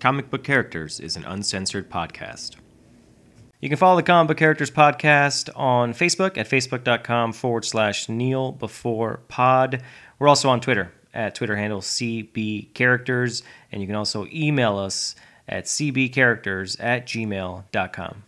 Comic Book Characters is an uncensored podcast. You can follow the Comic Book Characters podcast on Facebook at facebook.com forward slash Kneel Before Pod. We're also on Twitter at Twitter handle CB Characters, and you can also email us at cbcharacters at gmail.com.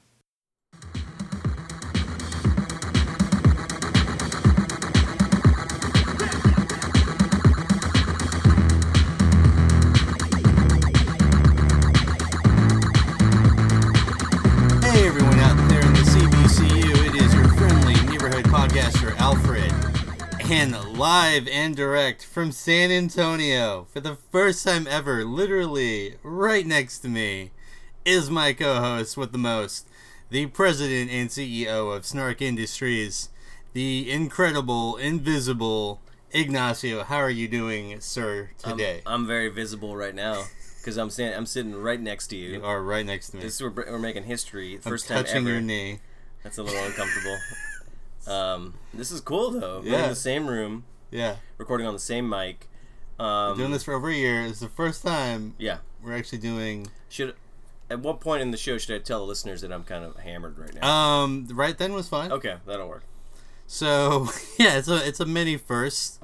live and direct from San Antonio for the first time ever, literally right next to me, is my co-host with the most, the president and CEO of Snark Industries, the incredible, invisible Ignacio. How are you doing, sir, I'm- today? I'm, very visible right now because I'm standing. I'm sitting right next to you. you are right next to me. This is, we're, we're making history. I'm 1st time touching ever. your knee. That's a little uncomfortable. um, this is cool though. We're Yeah. in the same room, Yeah, recording on the same mic. Um, doing this for over a year. It's the first time Yeah. we're actually doing Should at what point in the show should I tell the listeners that I'm kind of hammered right now? um right then was fine okay, that'll work. so yeah it's a it's a mini first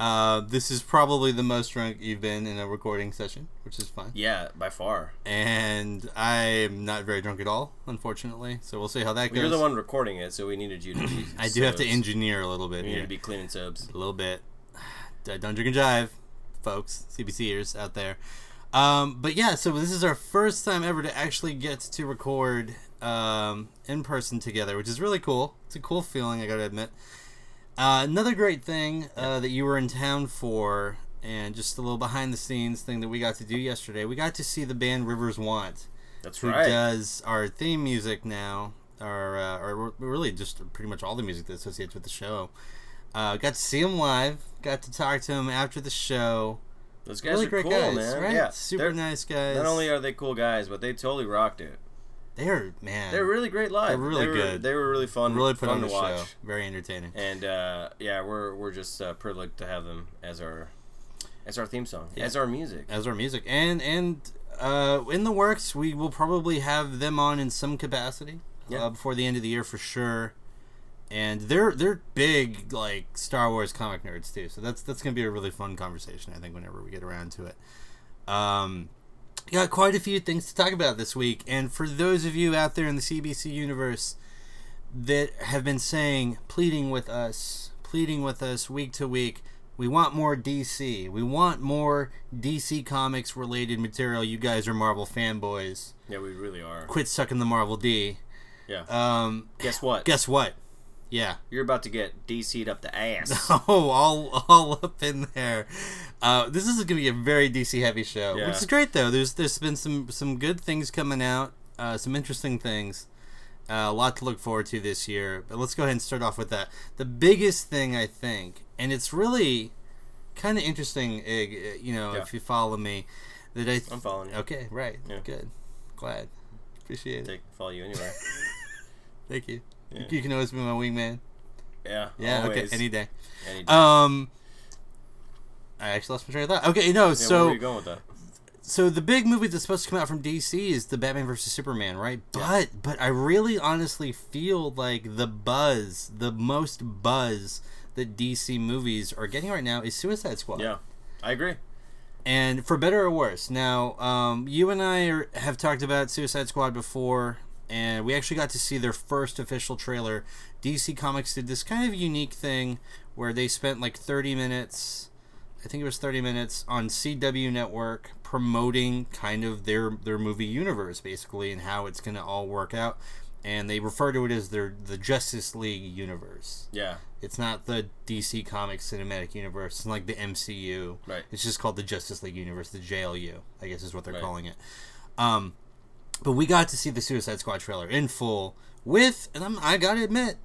uh this is probably the most drunk you've been in a recording session which is fine. Yeah, by far. and i'm not very drunk at all unfortunately so we'll see how that Well, goes. you're the one recording it, so we needed you to be. i do have to engineer a little bit We need to be clean and sobs. a little bit. Don't drink and jive folks cbcers out there. Um, but yeah so this is our first time ever to actually get to record um, in person together which is really cool. It's a cool feeling i gotta admit uh, another great thing uh, that you were in town for and just a little behind the scenes thing that we got to do yesterday we got to see the band rivers want That's who right. does our theme music now, or uh, or really just pretty much all the music that associates with the show. Uh, got to see him live. Got to talk to him after the show. Those guys really are great cool, guys, man. right? Yeah, Super they're- nice guys. Not only are they cool guys, but they totally rocked it. They're man, They're really great live. They're really they were, good. They were really fun. really put fun on the to watch. show. Very entertaining. And uh, yeah, we're we're just uh, privileged to have them as our as our theme song, Yeah. as our music. As our music and and uh, in the works, we will probably have them on in some capacity Yeah. uh, before the end of the year for sure. And they're they're big like Star Wars comic nerds too, so that's that's gonna be a really fun conversation. I think whenever we get around to it. Um, got quite a few things to talk about this week, and for those of you out there in the CBC universe that have been saying, pleading with us, pleading with us week to week, we want more DC. We want more DC Comics related material. You guys are Marvel fanboys. Yeah, we really are. Quit sucking the Marvel D. Yeah. Um, Guess what? guess what? Yeah. You're about to get DC'd up the ass. Oh, all all up in there. Uh, this is going to be a very DC heavy show, Yeah. which is great though. There's there's been some some good things coming out, uh, some interesting things. Uh, a lot to look forward to this year. But let's go ahead and start off with that. The biggest thing I think, and it's really kind of interesting, Ig, uh, you know, Yeah. if you follow me, that I. I'm following you. Okay, right, Yeah. good, glad, appreciate it. Take follow you anywhere. Thank you. Yeah. You can always be my wingman. Yeah. Yeah, always. okay, any day. Any day. Um, I actually lost my train of thought. Okay, no, yeah, where so were you going with that? so the big movie that's supposed to come out from DC is the Batman versus Superman, right? But but I really honestly feel like the buzz, the most buzz that DC movies are getting right now is Suicide Squad. Yeah, I agree. And for better or worse, now um, you and I are, have talked about Suicide Squad before, and we actually got to see their first official trailer. DC Comics did this kind of unique thing where they spent like 30 minutes, I think it was 30 minutes, on CW Network promoting kind of their their movie universe basically and how it's going to all work out. And they refer to it as their the Justice League universe. Yeah. It's not the DC Comics cinematic universe. It's like the MCU. Right. It's just called the Justice League universe, the JLU, I guess is what they're Right. calling it. Um, but we got to see the Suicide Squad trailer in full with, and I'm, I gotta admit,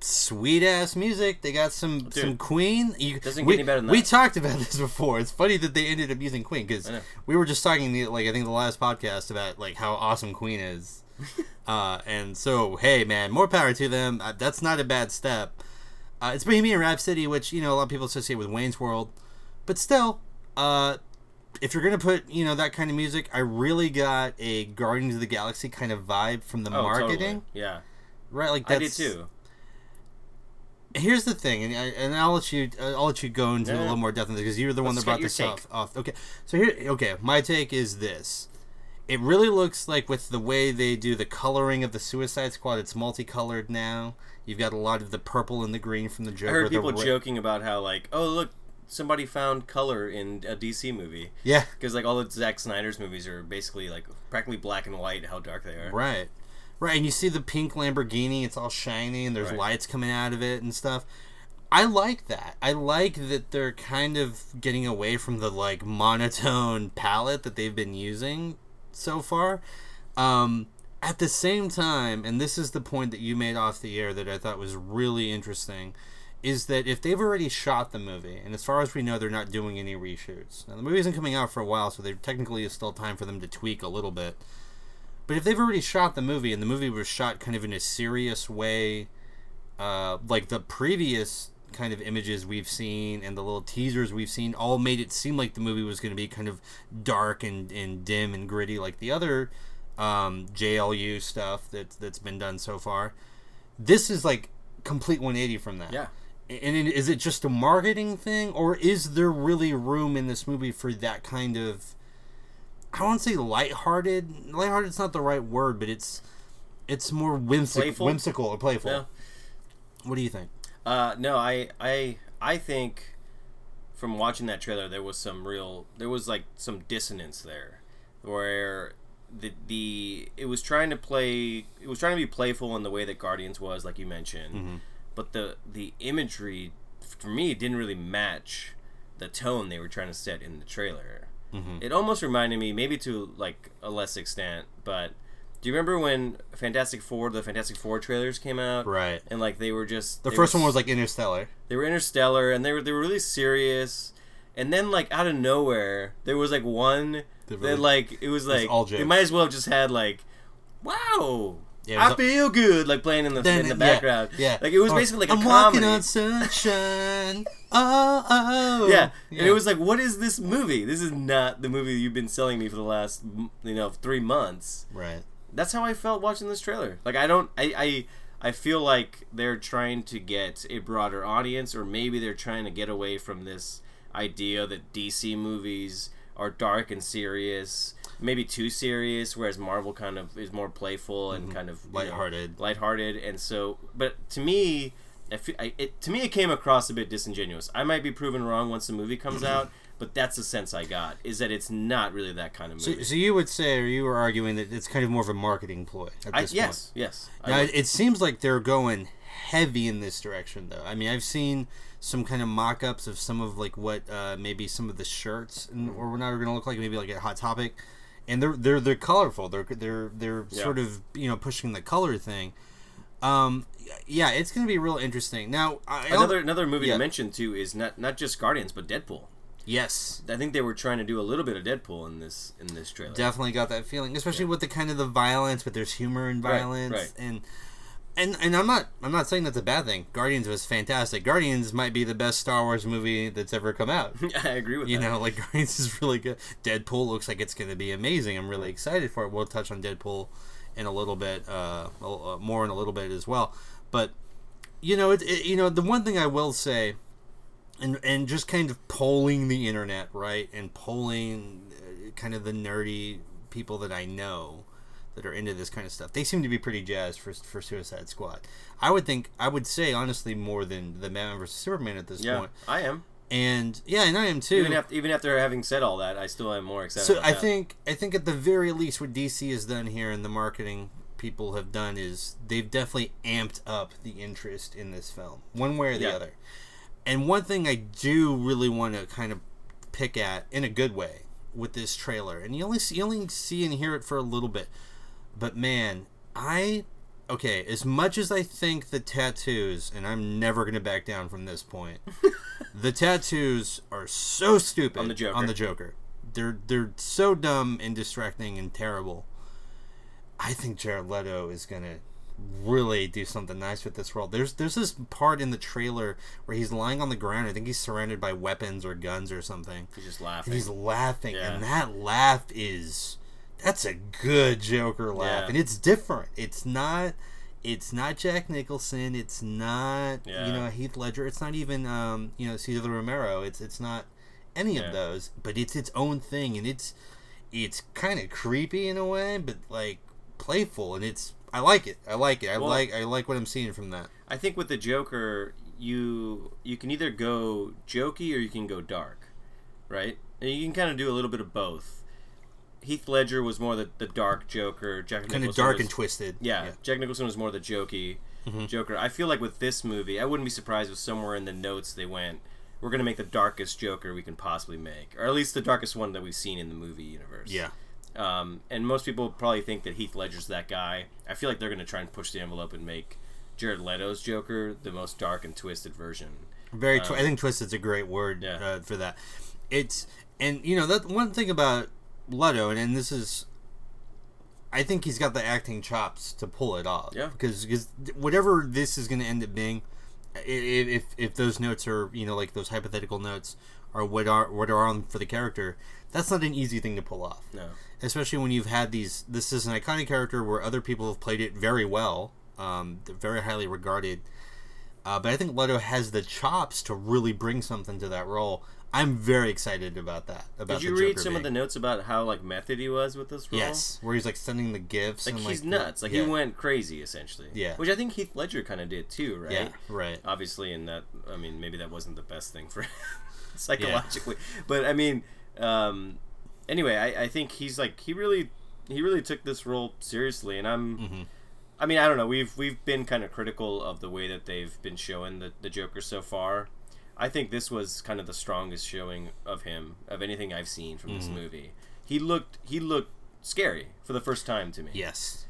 sweet ass music. They got some Dude, some Queen. You, doesn't get we, any better than We that. talked about this before. It's funny that they ended up using Queen because we were just talking the like I think the last podcast about like how awesome Queen is. uh, and so hey man, more power to them. Uh, that's not a bad step. Uh, it's Bohemian Rhapsody, which you know a lot of people associate with Wayne's World, but still, uh, if you're gonna put you know that kind of music, I really got a Guardians of the Galaxy kind of vibe from the Oh, marketing, totally. Yeah, right? Like I did too. Here's the thing, and I, and I'll let you uh, I'll let you go into Yeah, a little more depth on this because you're the one Let's that brought this take. off, off. Okay, so here, okay, my take is this. It really looks like with the way they do the coloring of the Suicide Squad, it's multicolored now. You've got a lot of the purple and the green from the Joker. I heard people joking about how like, oh look, somebody found color in a DC movie Yeah, because like all the Zack Snyder's movies are basically like practically black and white. How dark they are. Right. Right, and you see the pink Lamborghini, it's all shiny and there's Right. lights coming out of it and stuff. I like that. I like that they're kind of getting away from the like monotone palette that they've been using so far. Um at the same time, and this is the point that you made off the air that I thought was really interesting, is that if they've already shot the movie, and as far as we know, they're not doing any reshoots. Now, the movie isn't coming out for a while, so there technically is still time for them to tweak a little bit. But if they've already shot the movie and the movie was shot kind of in a serious way, uh, like the previous kind of images we've seen and the little teasers we've seen all made it seem like the movie was going to be kind of dark and, and dim and gritty like the other um, JLU stuff that, that's been done so far. This is like complete 180 from that. Yeah. And is it just a marketing thing, or is there really room in this movie for that kind of? I won't say lighthearted. Lighthearted's not the right word, but it's it's more whimsical, Playful? whimsical or playful. Yeah. What do you think? Uh, no, I, I, I think from watching that trailer, there was some real, there was like some dissonance there, where the the it was trying to play, it was trying to be playful in the way that Guardians was, like you mentioned, but the the imagery for me didn't really match the tone they were trying to set in the trailer. Mm-hmm. It almost reminded me, maybe to like a less extent, but. Do you remember when Fantastic Four, the Fantastic Four trailers came out? Right. And like they were just The first were one was like Interstellar. they were interstellar and they were they were really serious and then like out of nowhere there was like one The that like it was like jokes. might as well have just had like wow Yeah, I a- feel good like playing in the in the background Yeah, like it was Or, basically like a I'm comedy walking on sunshine. oh, oh. yeah. and it was like what is this movie this is not the movie you've been selling me for the last you know three months right. that's how I felt watching this trailer. Like I don't I I I feel like they're trying to get a broader audience or maybe they're trying to get away from this idea that DC movies are dark and serious, maybe too serious whereas Marvel kind of is more playful and kind of you know, Lighthearted. lighthearted and so but to me I feel, I, it, to me it came across a bit disingenuous. I might be proven wrong once the movie comes out, but that's the sense I got is that it's not really that kind of movie. So, so you would say, or you were arguing that it's kind of more of a marketing ploy at I, this point. yes, yes. Now, would. it seems like they're going heavy in this direction, though. I mean, I've seen some kind of mock-ups of some of like what uh, maybe some of the shirts and or are going to look like, maybe like a hot topic, and they're they're they're colorful. They're they're they're Yeah. sort of you know pushing the color thing. Um, yeah, it's going to be real interesting. Now, I, Another another movie yeah. to mention too is not not just Guardians but Deadpool. yes, I think they were trying to do a little bit of Deadpool in this in this trailer. definitely got that feeling, especially with the kind of the violence, but there's humor in Right, violence, right. and and and I'm not I'm not saying that's a bad thing. Guardians was fantastic. Guardians might be the best Star Wars movie that's ever come out. I agree with You that. know, like Guardians is really good. Deadpool looks like it's going to be amazing. I'm really excited for it. We'll touch on Deadpool in a little bit, uh, more in a little bit as well. But you know, it, it, you know, the one thing I will say, and and just kind of polling the internet, right, and polling uh, kind of the nerdy people that I know that are into this kind of stuff. They seem to be pretty jazzed for for Suicide Squad. I would think, I would say honestly, more than the Batman versus Superman at this yeah, point. I am. And yeah, and I am too. Even after even after having said all that, I still am more excited. So about I that. think I think at the very least what DC has done here and the marketing people have done is they've definitely amped up the interest in this film one way or the Yeah. other. And one thing I do really want to kind of pick at in a good way with this trailer, and you only see, you only see and hear it for a little bit, but man, I okay as much as I think the tattoos, and I'm never gonna back down from this point. the tattoos are so stupid On the Joker. On the Joker, they're they're so dumb and distracting and terrible. I think Jared Leto is gonna really do something nice with this role. There's there's this part in the trailer where he's lying on the ground. I think he's surrounded by weapons or guns or something. He's just And laughing. he's laughing, Yeah. and that laugh is that's a good Joker laugh, Yeah. and it's different. It's not. It's not Jack Nicholson. It's not Yeah. you know Heath Ledger. It's not even um, you know Cesar Romero. It's it's not any Yeah. of those. But it's its own thing, and it's it's kind of creepy in a way, but like playful, and it's I like it. I like it. I Well- like I like what I'm seeing from that. I think with the Joker, you you can either go jokey or you can go dark, right? And you can kind of do a little bit of both. Heath Ledger was more the, the dark Joker. Jack Kind of Nicholson dark was- and twisted. Yeah, Jack Nicholson was more the jokey Mm-hmm. Joker. I feel like with this movie, I wouldn't be surprised if somewhere in the notes they went, "We're gonna make the darkest Joker we can possibly make, or at least the darkest one that we've seen in the movie universe." Yeah. Um, and most people probably think that Heath Ledger's that guy. I feel like they're gonna try and push the envelope and make Jared Leto's Joker the most dark and twisted version. Very, tw- I think twisted's a great word Um, Yeah. uh, for that. It's and you know that one thing about Leto, and, and this is, I think he's got the acting chops to pull it off. Yeah. Because because whatever this is going to end up being, if if those notes are you know like those hypothetical notes are what are what are on for the character, that's not an easy thing to pull off. No. Especially when you've had these. This is an iconic character where other people have played it very well. Um, they're very highly regarded. Uh, but I think Leto has the chops to really bring something to that role. I'm very excited about that. About Did you read Joker some of the notes about how like method he was with this role? Yes, where he's like sending the gifts. Like and, he's the- nuts. Like yeah. he went crazy essentially. Yeah. Which I think Heath Ledger kind of did too, right? Yeah, right. Obviously, and that I mean maybe that wasn't the best thing for him psychologically, but I mean, um, anyway, I, I think he's like he really he really took this role seriously, and I'm. Mm-hmm. I mean, I don't know. We've we've been kind of critical of the way that they've been showing the the Joker so far. I think this was kind of the strongest showing of him of anything I've seen from Mm-hmm. this movie. He looked he looked scary for the first time to me. Yes,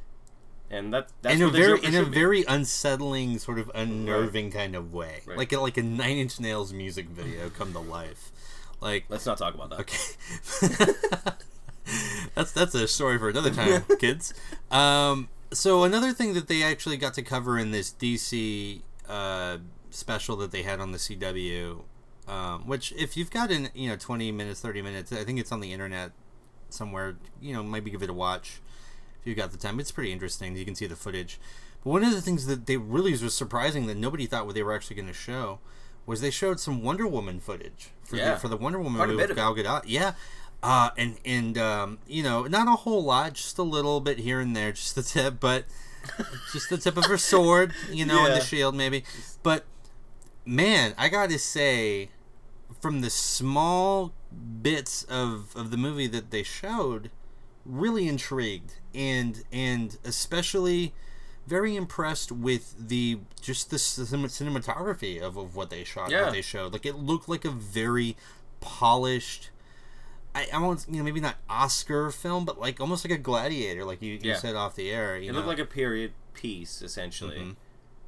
and that that's in a very in a be. very unsettling, sort of unnerving kind of way, Right. like a, like a Nine Inch Nails music video come to life. Like Let's not talk about that. Okay. that's that's a story for another time, kids. Um, so another thing that they actually got to cover in this DC uh, special that they had on the CW, um, which if you've got in you know twenty minutes, thirty minutes, I think it's on the internet somewhere. You know, maybe give it a watch if you've got the time. It's pretty interesting. You can see the footage. But one of the things that they really was surprising that nobody thought what they were actually going to show was they showed some Wonder Woman footage for Yeah. the, for the Wonder Woman Quite movie with Gal Gadot. Yeah. Uh, and and um, you know, not a whole lot, just a little bit here and there, just the tip, but just the tip of her sword, you know, and the shield maybe. But man, I got to say, from the small bits of of the movie that they showed, really intrigued and and especially very impressed with the just the cinematography of, of what they shot Yeah. what they showed like it looked like a very polished I, I won't you know maybe not Oscar film but like almost like a gladiator like you, you Yeah. said off the air you It know looked like a period piece essentially. Mhm.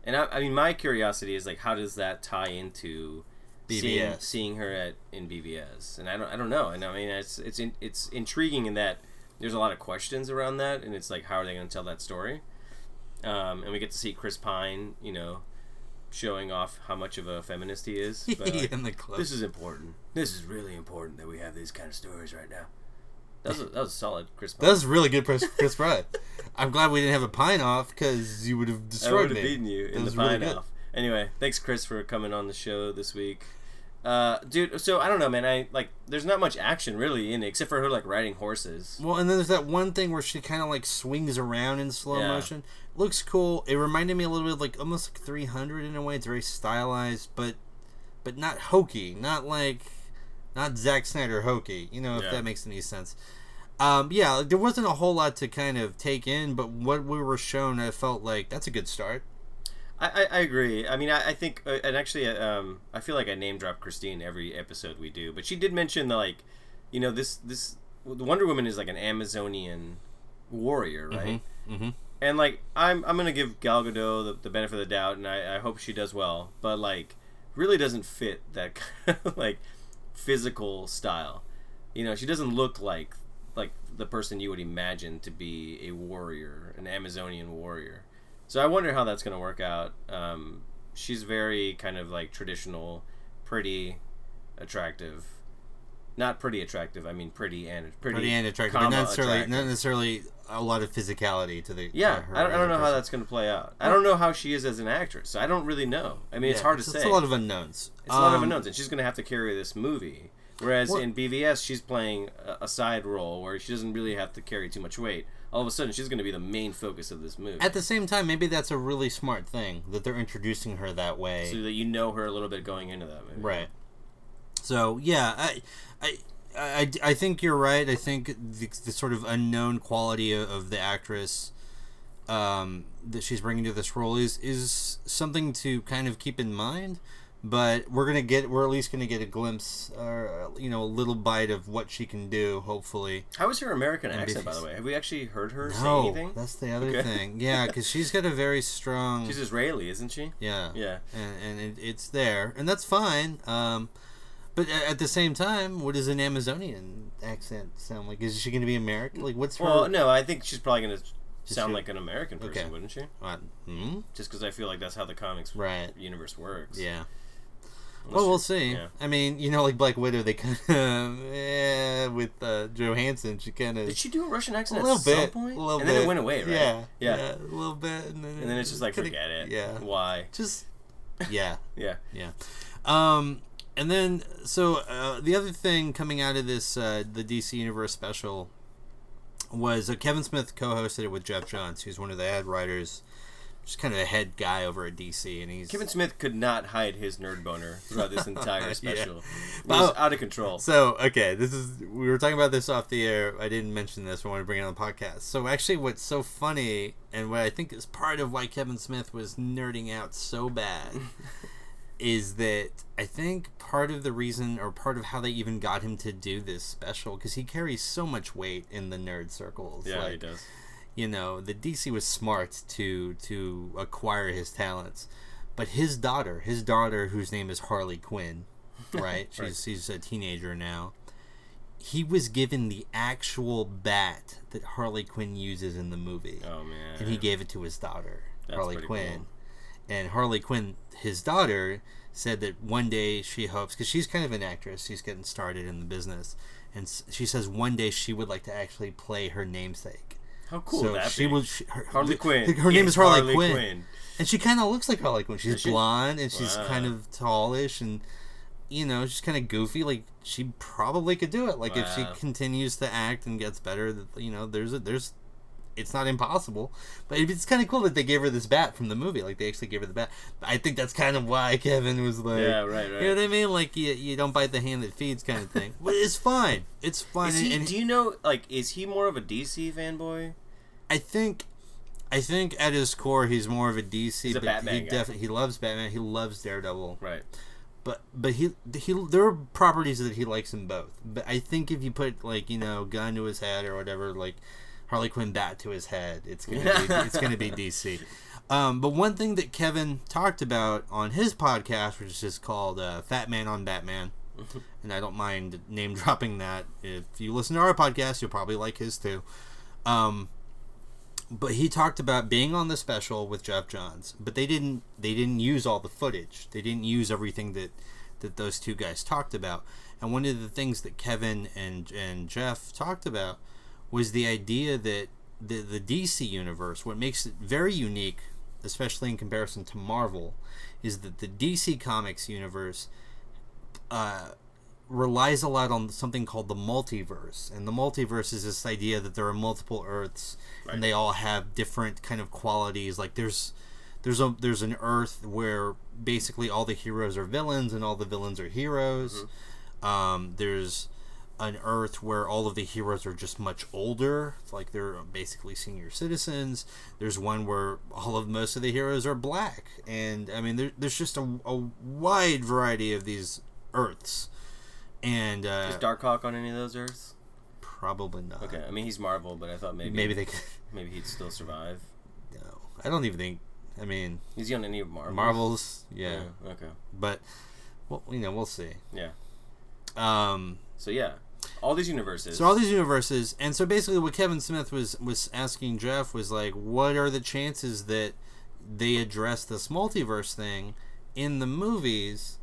And I, I mean, my curiosity is like, how does that tie into seeing, seeing her at in BVS? And I don't, I don't know. And I mean, it's it's in, it's intriguing in that there's a lot of questions around that, and it's like, how are they going to tell that story? Um, and we get to see Chris Pine, you know, showing off how much of a feminist he is. But, like, in the clip this is important. This is really important that we have these kind of stories right now. That was a, that was a solid Chris Pine. that was really good Chris, Chris Pratt I'm glad we didn't have a pine off because you would have destroyed I would have me beaten you That in the was really pine off. Anyway, thanks Chris for coming on the show this week. Uh, dude, so I don't know, man. I like. There's not much action really in it, except for her like riding horses. Well, and then there's that one thing where she kind of like swings around in slow Yeah. motion. Looks cool. It reminded me a little bit of like almost like 300 in a way. It's very stylized, but but not hokey. Not like not Zack Snyder hokey. You know if Yeah. that makes any sense. Um, yeah, there wasn't a whole lot to kind of take in, but what we were shown, I felt like that's a good start. I, I, I agree. I mean, I, I think, uh, and actually, uh, um, I feel like I name drop Christine every episode we do, but she did mention that, like, you know, this this the Wonder Woman is like an Amazonian warrior, right? Mm-hmm. And like, I'm I'm gonna give Gal Gadot the, the benefit of the doubt, and I, I hope she does well, but like, really doesn't fit that kind of like physical style. You know, she doesn't look like like the person you would imagine to be a warrior, an Amazonian warrior. So I wonder how that's going to work out. Um, she's very kind of like traditional, pretty, attractive. Not pretty attractive. I mean pretty and pretty, Pretty and attractive, not necessarily attractive. not necessarily a lot of physicality to the. Yeah, to I don't, I don't know how that's going to play out. I don't know how she is as an actress. So I don't really know. I mean, it's hard to it's, say. It's a lot of unknowns. It's a lot of Um, unknowns, and she's going to have to carry this movie. Whereas Well- in BVS, she's playing a, a side role where she doesn't really have to carry too much weight. All of a sudden, she's going to be the main focus of this movie, At the same time, maybe that's a really smart thing that they're introducing her that way. so that you know her a little bit going into that movie. Right. So yeah, I, I, I, I think you're right. I think the, the sort of unknown quality of, of the actress um, that she's bringing to this role is is something to kind of keep in mind. But we're gonna get, we're at least gonna get a glimpse, or you know, a little bite of what she can do. Hopefully. How is her American And accent, by the way? Have we actually heard her say anything? that's the other Okay. thing. Yeah, because she's got a very strong. She's Israeli, isn't she? Yeah. Yeah. And, and it, it's there, and that's fine. Um, but at the same time, what does an Amazonian accent sound like? Is she going to be American? Like, what's her? Well, no, I think she's probably going to sound she- like an American person, Okay. wouldn't she? Uh, hmm? Just because I feel like that's how the comics Right. universe works. Yeah. Unless Well, we'll see. yeah. I mean, you know, like Black Widow, they kind of, eh, with uh, Johansson, she kind of Did she do a Russian accent a little at some bit, point? a little and bit. then it went away, right? Yeah, Yeah. a little bit, and then, And then it's just like, kinda- forget it. Yeah, Why? just yeah. Yeah. Yeah. Um, and then, so uh, the other thing coming out of this, uh, the DC Universe special, was uh, Kevin Smith co-hosted it with Geoff Johns, who's one of the head writers, just kind of a head guy over at DC, and he's Kevin Smith could not hide his nerd boner throughout this entire Yeah. special. It Oh. was out of control. So okay, this is we were talking about this off the air. I didn't mention this. I want to bring it on the podcast. So actually, what's so funny and what I think is part of why Kevin Smith was nerding out so bad is that I think part of the reason or part of how they even got him to do this special because he carries so much weight in the nerd circles. Yeah, like, he does. you know, the DC was smart to to acquire his talents, but his daughter, his daughter, whose name is Harley Quinn, right? she's Right. she's a teenager now. He was given the actual bat that Harley Quinn uses in the movie, Oh man. and he gave it to his daughter, That's Harley Quinn. cool. And Harley Quinn, his daughter, said that one day she hopes because she's kind of an actress, she's getting started in the business, and she says one day she would like to actually play her namesake. How cool so that she be? was she, her, Harley Quinn. Her name is Harley, Quinn. Quinn. and she kind of looks like Harley Quinn. She's she? blonde and she's Wow. kind of tallish and you know she's kind of goofy. Like she probably could do it. Like if she continues to act and gets better, you know there's a there's. It's not impossible, but it's kind of cool that they gave her this bat from the movie. Like they actually gave her the bat. I think that's kind of why Kevin was like, Yeah, right, right. You know what I mean? Like you, you don't bite the hand that feeds, kind of thing. but it's fine. It's fine. Is he, and, do you know, like, is he more of a DC fanboy? I think, I think at his core he's more of a DC. He's a but Batman he guy. definitely he loves Batman. He loves Daredevil. Right. But but he he there are properties that he likes in both. But I think if you put like you know gun to his head or whatever, like Harley Quinn bat to his head, it's gonna be, it's gonna be DC. Um, but one thing that Kevin talked about on his podcast, which is just called uh, Fat Man on Batman, and I don't mind name dropping that. If you listen to our podcast, you'll probably like his too. Um, but he talked about being on the special with Geoff Johns, but they didn't they didn't use all the footage. They didn't use everything that that those two guys talked about. And one of the things that Kevin and and Geoff talked about was the idea that the the DC universe, what makes it very unique, especially in comparison to Marvel, is that the DC Comics universe uh, relies a lot on something called the multiverse. And the multiverse is this idea that there are multiple Earths Right. and they all have different kind of qualities. Like there's there's a there's an Earth where basically all the heroes are villains and all the villains are heroes. Um, there's an Earth where all of the heroes are just much older, like they're basically senior citizens. There's one where all of most of the heroes are black, and I mean there, there's just a, a wide variety of these Earths, and uh, Is Darkhawk on any of those Earths? probably not. Okay, I mean he's Marvel, but I thought maybe Maybe they could. maybe he'd still survive. No, I don't even think. I mean, Is he on any of Marvel? Marvels, yeah, Okay. but well, you know, we'll see. Yeah. Um, So yeah, all these universes. So all these universes, and so basically, what Kevin Smith was was asking Geoff was like, what are the chances that they address this multiverse thing in the movies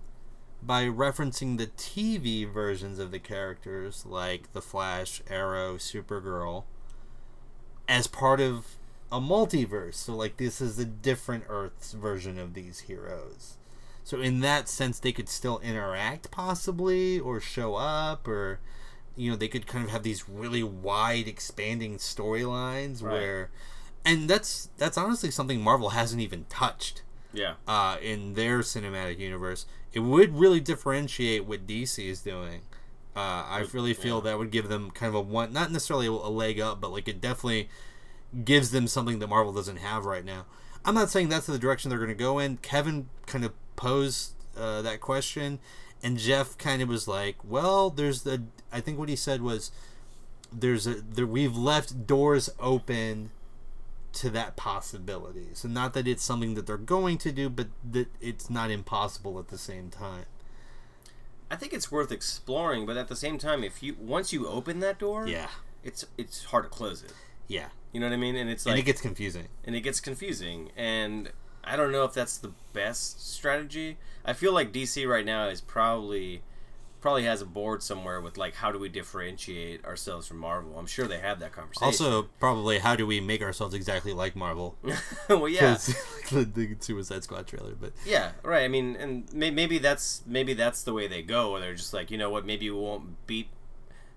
by referencing the TV versions of the characters like the Flash, Arrow, Supergirl as part of a multiverse. So like this is a different Earth's version of these heroes. So in that sense they could still interact possibly or show up or you know they could kind of have these really wide expanding storylines Right. where and that's that's honestly something Marvel hasn't even touched Yeah. uh, in their cinematic universe. It would really differentiate what DC is doing. Uh, I really feel yeah. that would give them kind of a one, not necessarily a leg up, but like it definitely gives them something that Marvel doesn't have right now. I'm not saying that's the direction they're going to go in. Kevin kind of posed uh, that question, and Geoff kind of was like, "Well, there's the." I think what he said was, "There's a there, we've left doors open to that possibility. So not that it's something that they're going to do, but that it's not impossible at the same time. I think it's worth exploring, but at the same time, if you once you open that door, Yeah, it's it's hard to close it. yeah, You know what I mean? And it's like and it gets confusing. and it gets confusing and i don't know if that's the best strategy. I feel like dc right now is probably probably has a board somewhere with like how do we differentiate ourselves from marvel? I'm sure they have that conversation. Also, probably how do we make ourselves exactly like Marvel? well yeah. The, the Suicide Squad trailer, but yeah right. I mean and may, maybe that's maybe that's the way they go where they're just like you know what? Maybe we won't beat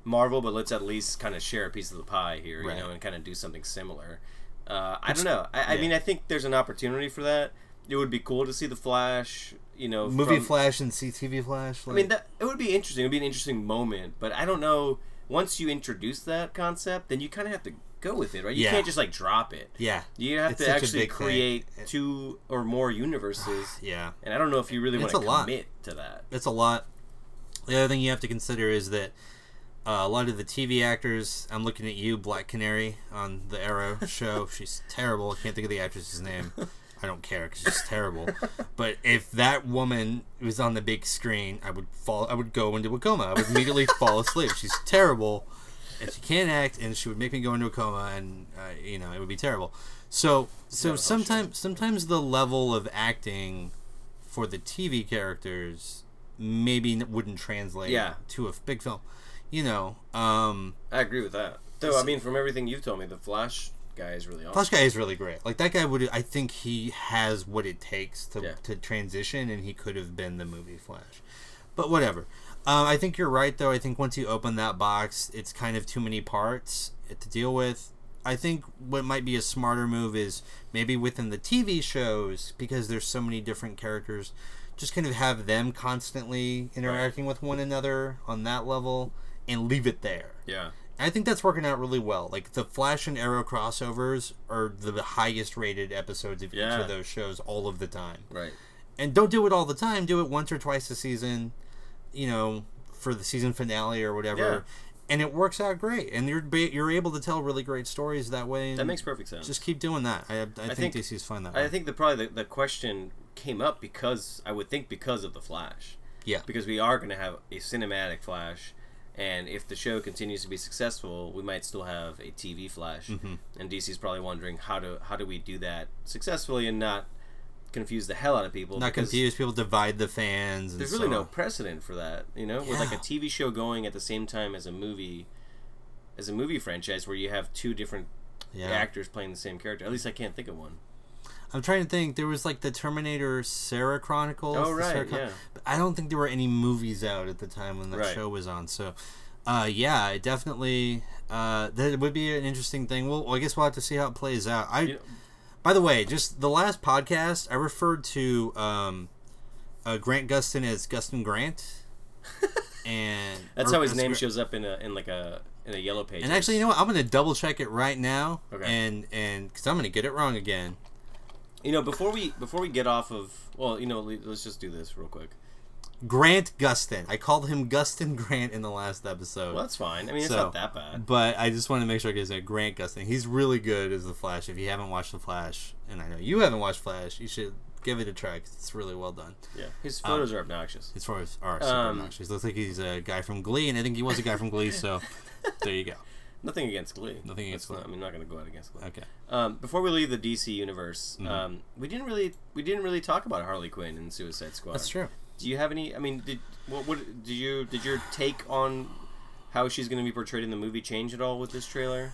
marvel but let's at least kind of share a piece of the pie here Right. you know and kind of do something similar uh, i don't know I, I mean i think there's an opportunity for that it would be cool to see the flash you know movie from- Flash and CTV Flash. I mean, that it would be interesting. It would be an interesting moment, but I don't know. Once you introduce that concept, then you kind of have to go with it, right? You Yeah. can't just like drop it. yeah, You have It's to actually big thing. create two or more universes, yeah. and I don't know if you really want to a lot. commit to that. it's a lot. The other thing you have to consider is that uh, a lot of the TV actors. I'm looking at you, Black Canary, on the Arrow show. She's terrible. I can't think of the actress's name. I don't care because she's terrible. But if that woman was on the big screen, I would fall. I would go into a coma. I would immediately fall asleep. She's terrible, and she can't act, and she would make me go into a coma, and uh, you know it would be terrible. So, so oh, sometimes, sometimes the level of acting for the TV characters maybe wouldn't translate Yeah. to a big film. You know, um, I agree with that. Though I mean, from everything you've told me, the Flash guy is really awesome. Flash guy is really great. Like that guy would, I think he has what it takes to Yeah. to transition, and he could have been the movie Flash. But whatever. Um, I think you're right, though. I think once you open that box, it's kind of too many parts to deal with. I think what might be a smarter move is maybe within the TV shows, because there's so many different characters, just kind of have them constantly interacting with one another on that level and leave it there. Yeah, I think that's working out really well. Like the Flash and Arrow crossovers are the highest rated episodes of each of those shows all of the time. right. And don't do it all the time. Do it once or twice a season, you know, for the season finale or whatever. Yeah. And it works out great. And you're you're able to tell really great stories that way. And That makes perfect sense. just keep doing that. I, I, think, think- DC's fine that way. I think the probably the, the question came up because I would think because of the Flash. yeah. because we are going to have a cinematic Flash, and if the show continues to be successful, we might still have a TV Flash. Mm-hmm. And DC's probably wondering how to how do we do that successfully and not confuse the hell out of people. Not confuse. People divide the fans. There's really so no precedent for that, you know, with like a TV show going at the same time as a movie, as a movie franchise where you have two different Yeah. actors playing the same character. At least I can't think of one. I'm trying to think. There was like the Terminator Sarah Chronicles. Oh, right, Sarah yeah. But I don't think there were any movies out at the time when that Right. show was on. So, uh, yeah, it definitely uh, that would be an interesting thing. Well, I guess we'll have to see how it plays out. I, You know- by the way, just the last podcast, I referred to um, uh, Grant Gustin as Gustin Grant, and That's or- how his name Gra- shows up in a in like a in a yellow page. And actually, you know what? I'm gonna double check it right now, Okay. and and because I'm gonna get it wrong again. You know, before we before we get off of well, you know, let's just do this real quick. Grant Gustin. I called him Gustin Grant in the last episode. Well, that's fine. I mean, it's So, not that bad. But I just want to make sure I get his name. Grant Gustin. He's really good as the Flash. If you haven't watched the Flash, and I know you haven't watched Flash, you should give it a try. 'cause it's really well done. Yeah, his photos are obnoxious. As our super Um, obnoxious, looks like he's a guy from Glee, and I think he was a guy from Glee. So there you go. Nothing against Glee. Nothing against That's not- Glee. I'm not going to go out against Glee. Okay. Um, before we leave the DC universe, Mm-hmm. um, we didn't really we didn't really talk about Harley Quinn and Suicide Squad. That's true. Do you have any? I mean, did what? What did you? Did your take on how she's going to be portrayed in the movie change at all with this trailer?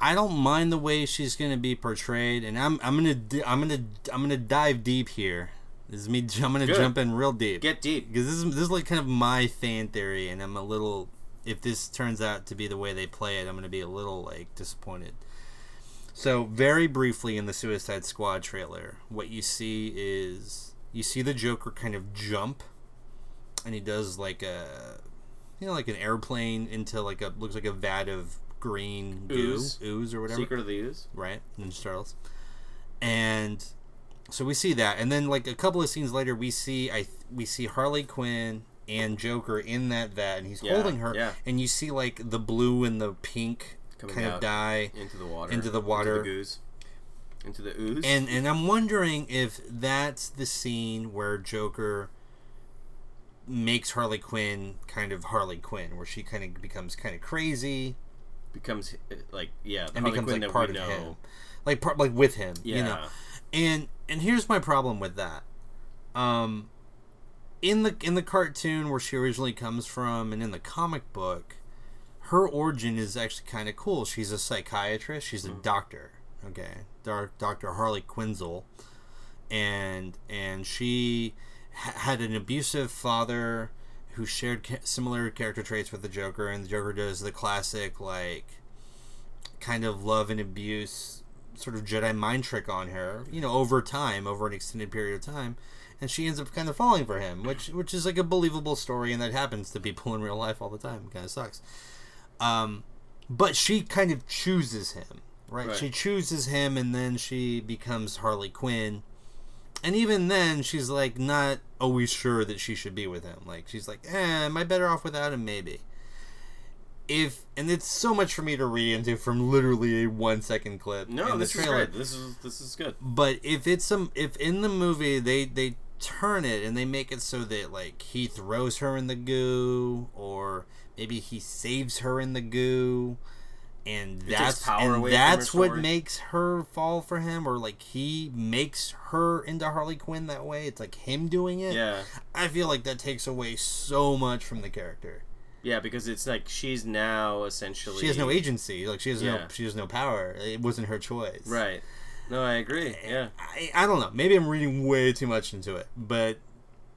I don't mind the way she's gonna be portrayed, and I'm I'm gonna I'm gonna I'm gonna dive deep here. This is me. I'm gonna Good. jump in real deep Get deep. because this is this is like kind of my fan theory, and I'm a little. If this turns out to be the way they play it, I'm gonna be a little like disappointed. So very briefly in the Suicide Squad trailer, what you see is you see the Joker kind of jump, and he does like a, you know, like an airplane into like a looks like a vat of green goo, Ooze. ooze or whatever Secret of the Ooze. right? Ninja Turtles. And so we see that, and then like a couple of scenes later, we see I we see Harley Quinn and Joker in that vat, and he's Yeah, holding her, yeah. and you see like the blue and the pink Coming kind out. of dye, Into the water. Into the water. Into the goose. Into the ooze. and and I'm wondering if that's the scene where Joker makes Harley Quinn kind of Harley Quinn, where she kind of becomes kind of crazy becomes uh, like yeah, and Harley becomes Quinn like part of know. him, like part like with him, Yeah. you know. And and here's my problem with that. Um in the in the cartoon where she originally comes from and in the comic book, her origin is actually kind of cool. She's a psychiatrist, she's a hmm. doctor, okay? Dr. Harley Quinzel and and she ha- had an abusive father who shared ca- similar character traits with the Joker and the Joker does the classic like kind of love and abuse sort of Jedi mind trick on her, you know, over time, over an extended period of time, and she ends up kind of falling for him, which which is like a believable story, and that happens to people in real life all the time. It kind of sucks. Um, but she kind of chooses him, right? Right. She chooses him, and then she becomes Harley Quinn. And even then, she's like not always sure that she should be with him. Like she's like, "Eh, am I better off without him? Maybe." If and it's so much for me to read into from literally a one second clip. No, in the this is trailer. great. This is this is good. But if it's some, if in the movie they they turn it and they make it so that like he throws her in the goo, or maybe he saves her in the goo, and takes that's power and that's what makes her fall for him, or like he makes her into Harley Quinn that way. It's like him doing it. Yeah, I feel like that takes away so much from the character. yeah, because it's like she's now essentially She has no agency. Like she has no she has no power. It wasn't her choice. Right. No, I agree. Yeah, I, I don't know. Maybe I'm reading way too much into it, but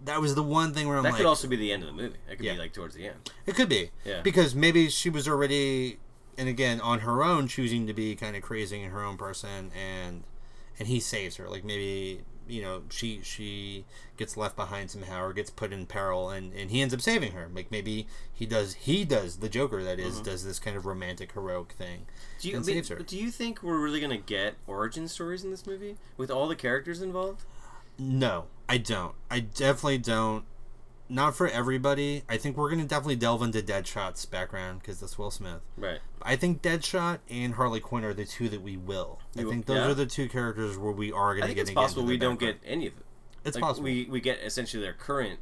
that was the one thing where I'm that like, could also be the end of the movie. That could Yeah. be like towards the end. it could be, Yeah. because maybe she was already, and again on her own, choosing to be kind of crazy in her own person, and and he saves her. Like maybe you know she she gets left behind somehow or gets put in peril, and and he ends up saving her. Like maybe he does he does the Joker that is, mm-hmm. does this kind of romantic heroic thing. Do you and saves her. do you think we're really gonna get origin stories in this movie with all the characters involved? No, I don't. I definitely don't. Not for everybody. I think we're gonna definitely delve into Deadshot's background because that's Will Smith. Right. I think Deadshot and Harley Quinn are the two that we will. I think those yeah? are the two characters where we are I gonna think get. it's possible we don't get any of it. It's Like, possible. We we get essentially their current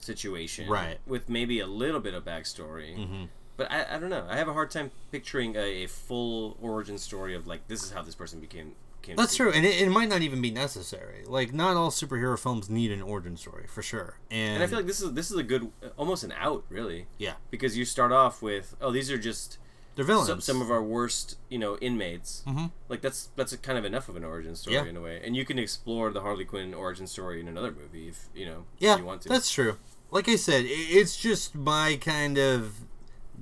situation, Right. With maybe a little bit of backstory. hmm But I, I don't know. I have a hard time picturing a, a full origin story of like this is how this person became. Came That's true, and it, it might not even be necessary. Like, not all superhero films need an origin story for sure. And, And I feel like this is this is a good, almost an out, really, yeah, because you start off with oh these are just they're villains. some, some of our worst you know inmates. Mhm. Like that's that's a kind of enough of an origin story Yeah. in a way, and you can explore the Harley Quinn origin story in another movie if you know Yeah, if you want to. that's true. Like I said, it's just my kind of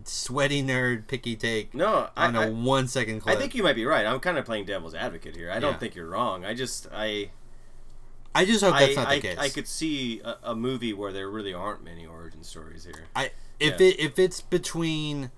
sweaty nerd picky take no, I, on a I, one second I think you might be right. I'm kind of playing devil's advocate here. I don't Yeah. think you're wrong. I just I I just hope I, that's not I, the case. I could see a, a movie where there really aren't many origin stories here. I if Yeah. it if it's between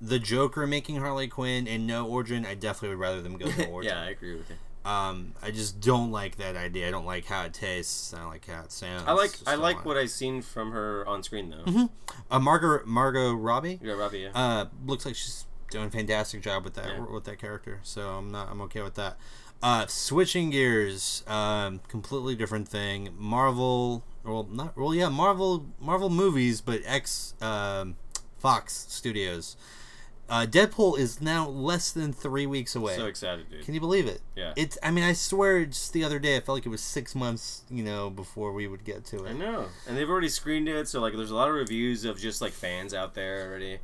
the Joker making Harley Quinn and no origin, I definitely would rather them go no origin. yeah, I agree with you. Um, I just don't like that idea. I don't like how it tastes. I don't like how it sounds. I like I like what I've seen from her on screen though. Mhm. Uh, Margot Margot Robbie Yeah, Robbie. Yeah. uh, looks like she's doing a fantastic job with that Yeah. with that character. So I'm not I'm okay with that. Uh, switching gears, um, completely different thing. Marvel, well, not well, yeah, Marvel Marvel movies, but ex um, Fox Studios Uh, Deadpool is now less than three weeks away. So excited, dude. Can you believe it? Yeah. It's. I mean, I swear, just the other day, I felt like it was six months, you know, before we would get to it. I know, and they've already screened it, so like, there's a lot of reviews of just like fans out there already.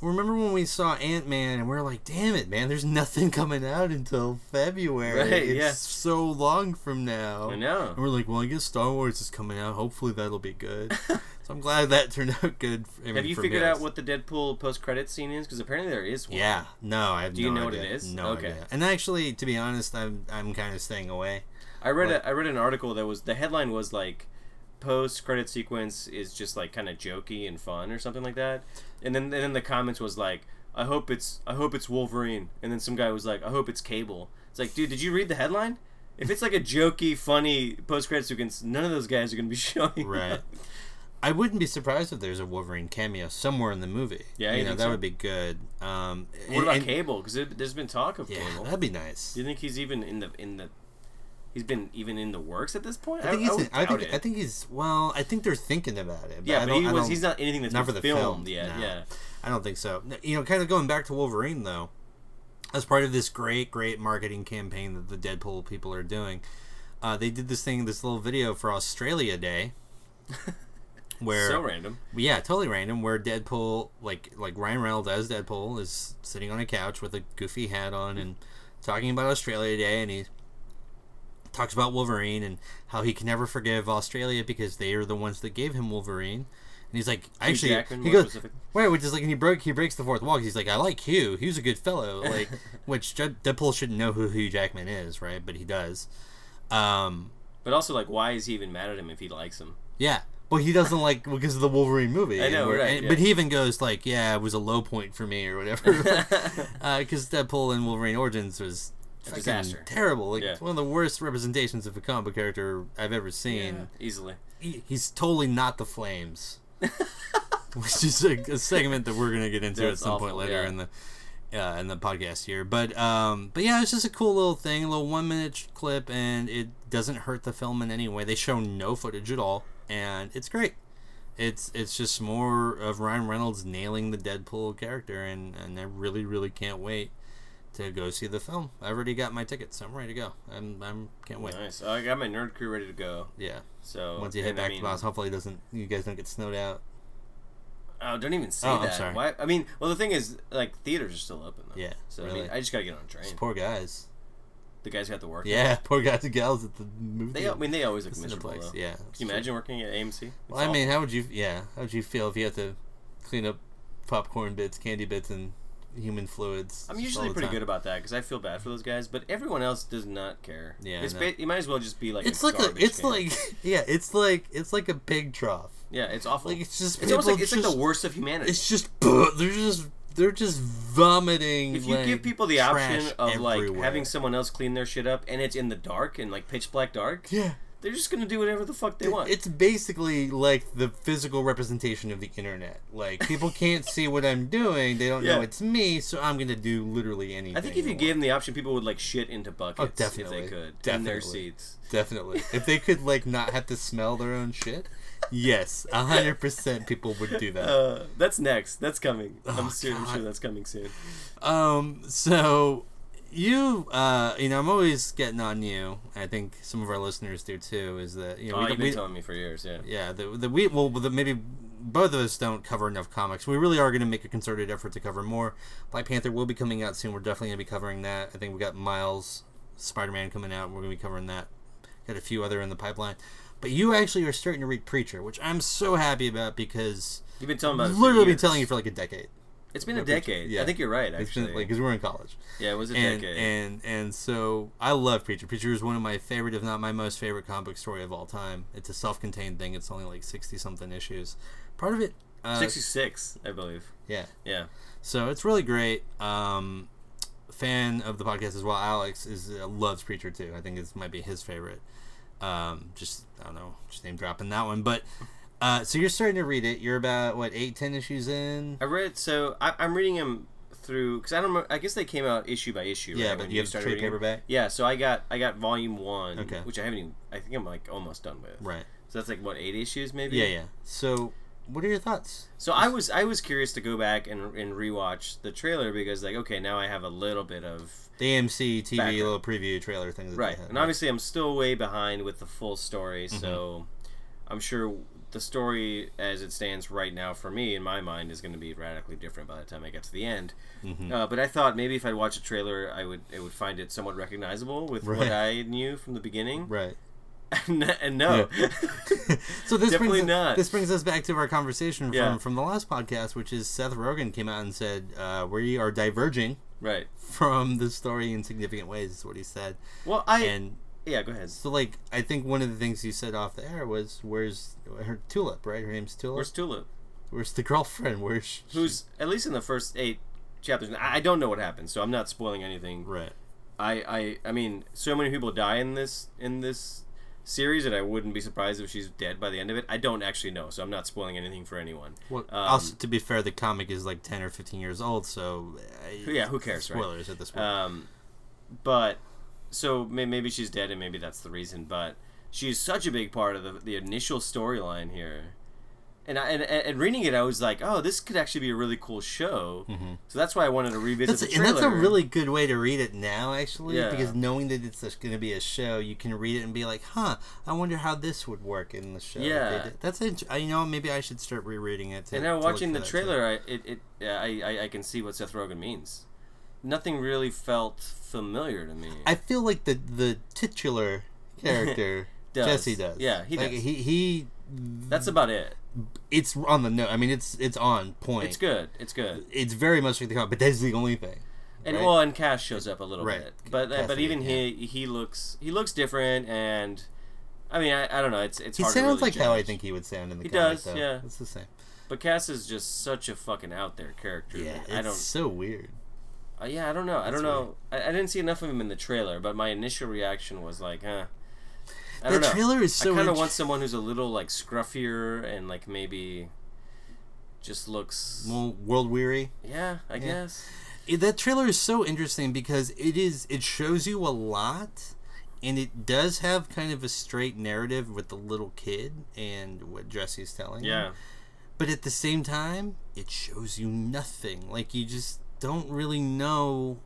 Remember when we saw Ant Man and we are like, "Damn it, man! There's nothing coming out until February. Right, it's yeah. so long from now." I know. And we're like, "Well, I guess Star Wars is coming out. Hopefully, that'll be good." so I'm glad that turned out good. I mean, Have you figured out what the Deadpool post credit scene is? Because apparently there is one. Yeah, no, I have Do you no know what it is? No Okay. idea. And actually, to be honest, I'm I'm kind of staying away. I read What? a, I read an article that was the headline was like post credit sequence is just like kind of jokey and fun or something like that, and then and then the comments was like I hope it's I hope it's Wolverine, and then some guy was like I hope it's Cable. It's like dude, did you read the headline? If it's like a jokey, funny post credit sequence, none of those guys are gonna be showing. Right. up. I wouldn't be surprised if there's a Wolverine cameo somewhere in the movie. Yeah, you know that so? would be good. Um, What and- about Cable? Because there's been talk of Yeah, Cable. that'd be nice. Do you think he's even in the in the? He's been even in the works at this point. I think he's. would I, think. I think he's. Well, I think they're thinking about it. yeah, I but he I was. He's not anything that's not been for the filmed film, yet. no. Yeah. I don't think so. You know, kind of going back to Wolverine though, as part of this great, great marketing campaign that the Deadpool people are doing, uh, they did this thing, this little video for Australia Day, where so random. yeah, totally random. Where Deadpool, like like Ryan Reynolds as Deadpool, is sitting on a couch with a goofy hat on and talking about Australia Day, and he talks about Wolverine and how he can never forgive Australia because they are the ones that gave him Wolverine. And he's like, actually, Jackman, he goes, wait, which is like, and he broke, he breaks the fourth wall. he's like, I like Hugh. Hugh's a good fellow. Like, which Deadpool shouldn't know who Hugh Jackman is, right? But he does. Um, But also, like, why is he even mad at him if he likes him? yeah. Well, he doesn't like because of the Wolverine movie. I know, where- right, and- yeah. But he even goes like, "Yeah, it was a low point for me, or whatever." Because Deadpool and Wolverine Origins was disaster. terrible. Like Yeah. it's one of the worst representations of a comic book character I've ever seen. easily. He, he's totally not the Flames, which is a, a segment that we're gonna get into That's at some point later yeah. in the. Uh, in the podcast here, but um, but yeah, it's just a cool little thing, a little one minute clip, and it doesn't hurt the film in any way. They show no footage at all, and it's great it's it's just more of Ryan Reynolds nailing the Deadpool character, and and I really really can't wait to go see the film. I already got my tickets. So I'm ready to go. I'm I'm can't wait. Nice. I got my nerd crew ready to go. Yeah. So Once you head and I back mean, to house, hopefully it doesn't you guys don't get snowed out. Oh, don't even say Oh, I'm that. sorry. Why? I mean, well, the thing is, like, theaters are still open though. Yeah, So I mean, I just gotta get on a train. Poor guys. The guys got have to work. Yeah, poor guys and gals at the movie. They, I mean, they always look It's miserable. place, Though. yeah. Can you imagine working at AMC? Well, I mean, how would you? Yeah, how would you feel if you had to clean up popcorn bits, candy bits, and human fluids? I'm usually pretty time? good about that because I feel bad for those guys, but everyone else does not care. Yeah, it's ba- you might as well just be like It's a like a. It's can. like yeah. It's like it's like a pig trough. yeah, it's awful. Like it's just it's almost like it's like the worst of humanity. It's just they're just they're just vomiting. if you like, give people the option of like having someone else clean their shit up and it's in the dark and like pitch black dark, yeah. They're just gonna do whatever the fuck they want. It's basically like the physical representation of the internet. Like people can't see what I'm doing; they don't know it's me, so I'm gonna do literally anything. I think if you gave them the option, people would like shit into buckets definitely. if they could in Definitely. their seats. definitely, if they could like not have to smell their own shit, yes, hundred percent, people would do that. Uh, that's next. That's coming. I'm, Oh, sure, I'm sure that's coming soon. Um, so you, uh, you know, I'm always getting on you. I think some of our listeners do too. Is that you know Oh, we, you've we, been telling me for years, yeah. yeah, the the we well the, maybe both of us don't cover enough comics. We really are going to make a concerted effort to cover more. Black Panther will be coming out soon. We're definitely going to be covering that. I think we got Miles Spider Man coming out. We're going to be covering that. Got a few other in the pipeline. But you actually are starting to read Preacher, which I'm so happy about because You've been telling about I've it for literally been telling you for like a decade. It's been a decade. yeah. I think you're right. Actually, been like because we're in college. yeah, it was a and, decade. and and so I love Preacher. Preacher is one of my favorite, if not my most favorite, comic book story of all time. It's a self-contained thing. It's only like sixty something issues. Part of it, uh, 66, I believe. yeah. Yeah. So it's really great. Um, fan of the podcast as well. Alex is uh, loves Preacher too. I think this might be his favorite. Um, just I don't know, just name dropping that one. But uh, so you're starting to read it. You're about what eight, ten issues in. I read so I, I'm reading them through because I don't. Remember, I guess they came out issue by issue. Yeah, right, but you have started trade paperback? Yeah, so I got I got volume one, Okay. which I haven't even. I think I'm like almost done with. Right. So that's like what eight issues maybe. Yeah, yeah. So what are your thoughts? So I was I was curious to go back and and rewatch the trailer because like okay now I have a little bit of The AMC TV Background. little preview trailer thing. Right had, and obviously I'm still way behind with the full story Mm-hmm. so I'm sure the story as it stands right now for me in my mind is going to be radically different by the time I get to the end. Mm-hmm. Uh, but I thought maybe if I'd watch a trailer I would it would find it somewhat recognizable with what I knew from the beginning. right. and no. So this Definitely brings not. this brings us back to our conversation from Yeah. from the last podcast, which is Seth Rogen came out and said uh, we are diverging right. from the story in significant ways. Is what he said. Well, I And yeah, go ahead. so, like, I think one of the things you said off the air was, "Where's her Tulip?" Right? Her name's Tulip. Where's Tulip? Where's the girlfriend? Where's she? Who's at least in the first eight chapters. I I don't know what happens, so I'm not spoiling anything. right? I, I I mean, so many people die in this in this series that I wouldn't be surprised if she's dead by the end of it. I don't actually know, so I'm not spoiling anything for anyone. Well, Um, also, to be fair, the comic is like ten or fifteen years old, so uh, Yeah, who cares, right? Spoilers at this point. Um, but so maybe she's dead, and maybe that's the reason. But she's such a big part of the the initial storyline here. And, I, and and reading it, I was like, "Oh, this could actually be a really cool show." So that's why I wanted to revisit Mm-hmm. that's, the and that's a really good way to read it now, actually, Yeah. because knowing that it's going to be a show, you can read it and be like, "Huh, I wonder how this would work in the show." Yeah. that's int- I- you know maybe I should start rereading it. To, And now watching the trailer, I it, it yeah, I, I I can see what Seth Rogen means. Nothing really felt familiar to me. I feel like the the titular character Does. Jesse does. Yeah, he like, does. He he. That's about it. It's on the note. I mean, it's it's on point. It's good. It's good. It's very much like the comic, but that's the only thing. And right? well, and Cass shows up a little Right. bit, but uh, but Cassidy, even he he looks he looks different, and I mean I, I don't know. It's it's He hard sounds really like how I think he would sound in the He comic. does, though. yeah. It's the same. But Cass is just such a fucking out there character. Yeah, it's I don't. so weird. Uh, yeah, I don't know. I don't know. I, I didn't see enough of him in the trailer, but my initial reaction was like, huh. I The trailer is so I kind of want someone who's a little like scruffier and like maybe just looks. World weary. yeah, I guess. It- that trailer is so interesting because it is it shows you a lot and it does have kind of a straight narrative with the little kid and what Jesse's telling him. Yeah. but at the same time it shows you nothing like you just don't really know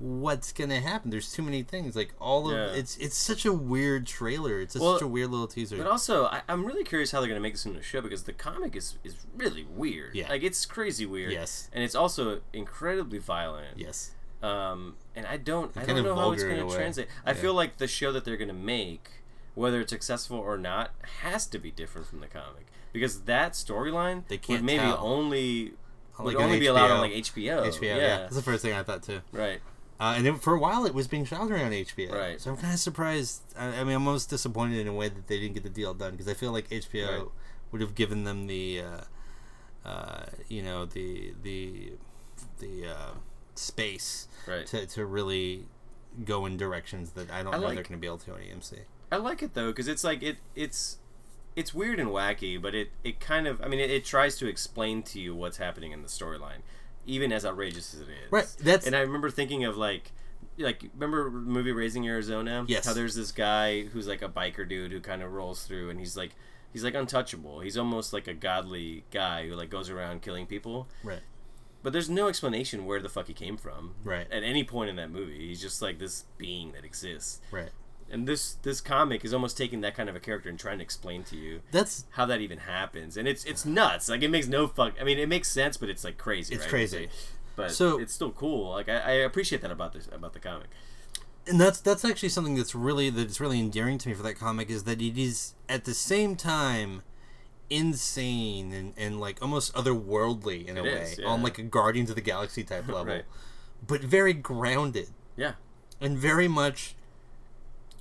what's gonna happen there's too many things like all of Yeah. it's it's such a weird trailer it's Well, such a weird little teaser But also, I, I'm really curious how they're gonna make this into a show because the comic is is really weird. Yeah. Like it's crazy weird. Yes. And it's also incredibly violent. yes Um, and I don't, I don't know how it's gonna translate. I Yeah. feel like the show that they're going to make, whether it's successful or not, has to be different from the comic because that storyline They can't maybe tell. only Like would on only be allowed on like HBO. HBO yeah. yeah. that's the first thing I thought too Right. uh, and then for a while it was being shot around HBO Right. so I'm kind of surprised I, I mean I'm almost disappointed in a way that they didn't get the deal done because I feel like HBO Right. would have given them the uh, uh, you know the the the uh, space Right. to, to really go in directions that I don't I know like- they're going to be able to on AMC. I like it though because it's like it it's it's weird and wacky, but it it kind of I mean it, it tries to explain to you what's happening in the storyline, even as outrageous as it is. Right, that's- and I remember thinking of like. Like remember the movie Raising Arizona? Yes. How there's this guy who's like a biker dude who kind of rolls through, and he's like he's like untouchable. He's almost like a godly guy who like goes around killing people. Right. But there's no explanation where the fuck he came from. Right. At any point in that movie, he's just like this being that exists Right. And this this comic is almost taking that kind of a character and trying to explain to you That's how that even happens and it's it's nuts like it makes no fuck i mean it makes sense but it's like crazy It's right? crazy. but So- it's still cool like I, I appreciate that about this about the comic and that's that's actually something that's really that's really endearing to me for that comic is that it is at the same time insane and, and like almost otherworldly in a It way is, yeah. on like a Guardians of the Galaxy type level, Right. but very grounded yeah and very much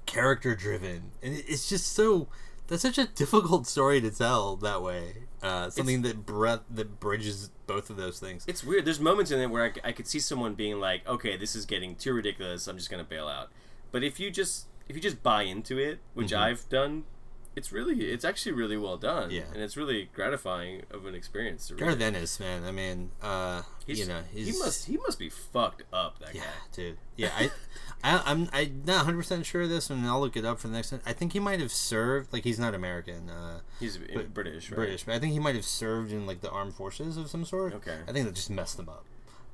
character driven and it's just so that's such a difficult story to tell that way. Uh, something that bre- that bridges both of those things. It's weird. There's moments in it where I could see someone being like okay this is getting too ridiculous. I'm just gonna bail out. But if you just if you just buy into it which Mhm. i've done it's really it's actually really well done Yeah. and it's really gratifying of an experience to read. Ennis, man. I mean, uh, He's- you know, he's, he must he must be fucked up that Yeah, guy dude. Yeah, I, I, I'm I'm not 100 percent sure of this, and I'll look it up for the next one. I think he might have served. Like he's not American, uh, He's But- British, right? British, but I think he might have served in like the armed forces of some sort. Okay. I think that just messed him up.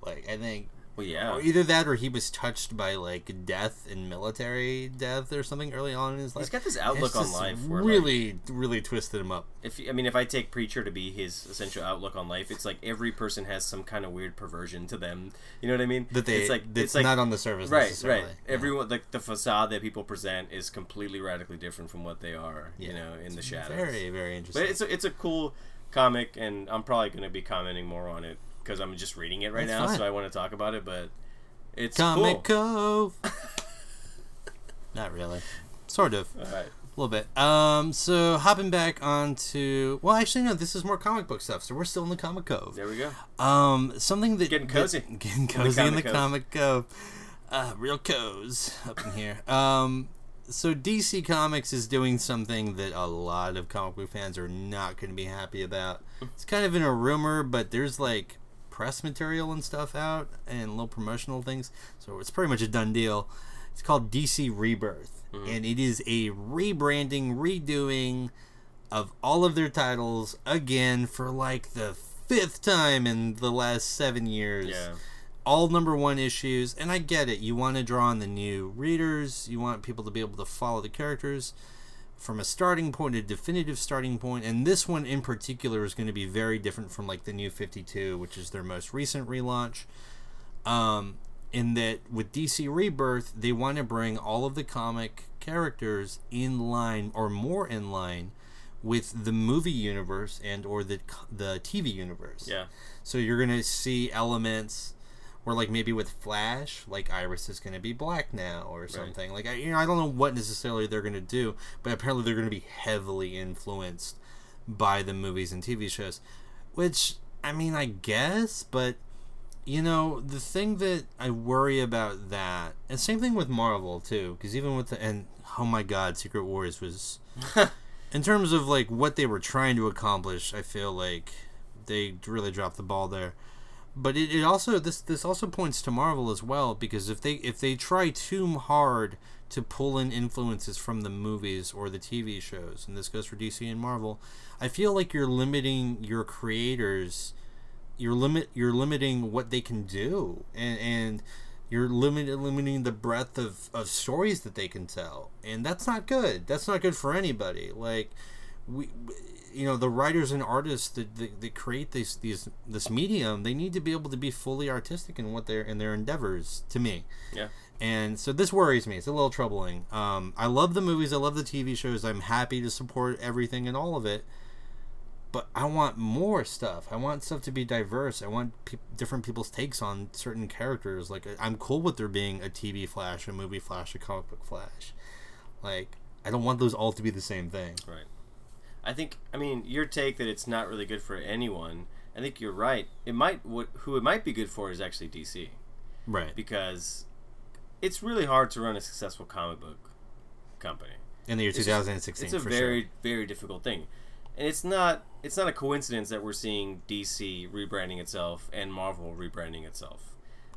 Like I think Well, yeah. or either that or he was touched by like death and military death or something early on in his life. He's got this outlook on life where, like, really, really twisted him up. if I mean, if I take preacher to be his essential outlook on life, it's like every person has some kind of weird perversion to them. You know what I mean? That they it's like it's like not on the surface right, necessarily. right. Yeah. Everyone like the facade that people present is completely radically different from what they are. You know, in the shadows. Very, very interesting. But it's a, it's a cool comic, and I'm probably going to be commenting more on it because I'm just reading it right That's now, fine. so I want to talk about it. But it's Comic cool. Cove. Not really. Sort of. All right. A little bit. Um, so hopping back onto well, actually no, this is more comic book stuff. So we're still in the comic cove. There we go. Um, something that Getting cozy. that- getting cozy in the comic cove. comic cove. Uh, real cozy up in here. Um, so DC Comics is doing something that a lot of comic book fans are not going to be happy about. It's kind of in a rumor, but there's like press material and stuff out and little promotional things. So it's pretty much a done deal. It's called DC Rebirth, mm-hmm. and it is a rebranding, redoing of all of their titles again for like the fifth time in the last seven years. Yeah. All number one issues, and I get it. You want to draw on the new readers, you want people to be able to follow the characters from a starting point, a definitive starting point, and this one in particular is going to be very different from like the new 52, which is their most recent relaunch. Um, in that with DC Rebirth, they want to bring all of the comic characters in line or more in line with the movie universe and or the the TV universe. Yeah. So you're gonna see elements where, like, maybe with Flash, like Iris is gonna be black now or something. Like, I, you know, I don't know what necessarily they're gonna do, but apparently they're gonna be heavily influenced by the movies and TV shows. Which, I mean, I guess, but you know, the thing that I worry about that, and same thing with Marvel too, because even with the and oh my God, Secret Wars was in terms of like what they were trying to accomplish, I feel like they really dropped the ball there. But it, it also this this also points to Marvel as well because if they if they try too hard to pull in influences from the movies or the TV shows, and this goes for DC and Marvel, I feel like you're limiting your creators. You're limit you're limiting what they can do, and and you're limit, limiting the breadth of, of stories that they can tell and that's not good that's not good for anybody like we you know the writers and artists that, that, that create these these this medium they need to be able to be fully artistic in what they're in their endeavors to me Yeah. and so this worries me it's a little troubling um, i love the movies i love the tv shows i'm happy to support everything and all of it but I want more stuff. I want stuff to be diverse. I want pe- different people's takes on certain characters. Like I'm cool with there being a TV Flash, a movie Flash, a comic book Flash. Like I don't want those all to be the same thing. Right. I think. I mean, your take that it's not really good for anyone. I think you're right. It might. What who it might be good for is actually DC Right. because it's really hard to run a successful comic book company. In the year 2016, It's a for very sure. very difficult thing, and it's not. It's not a coincidence that we're seeing DC rebranding itself and Marvel rebranding itself.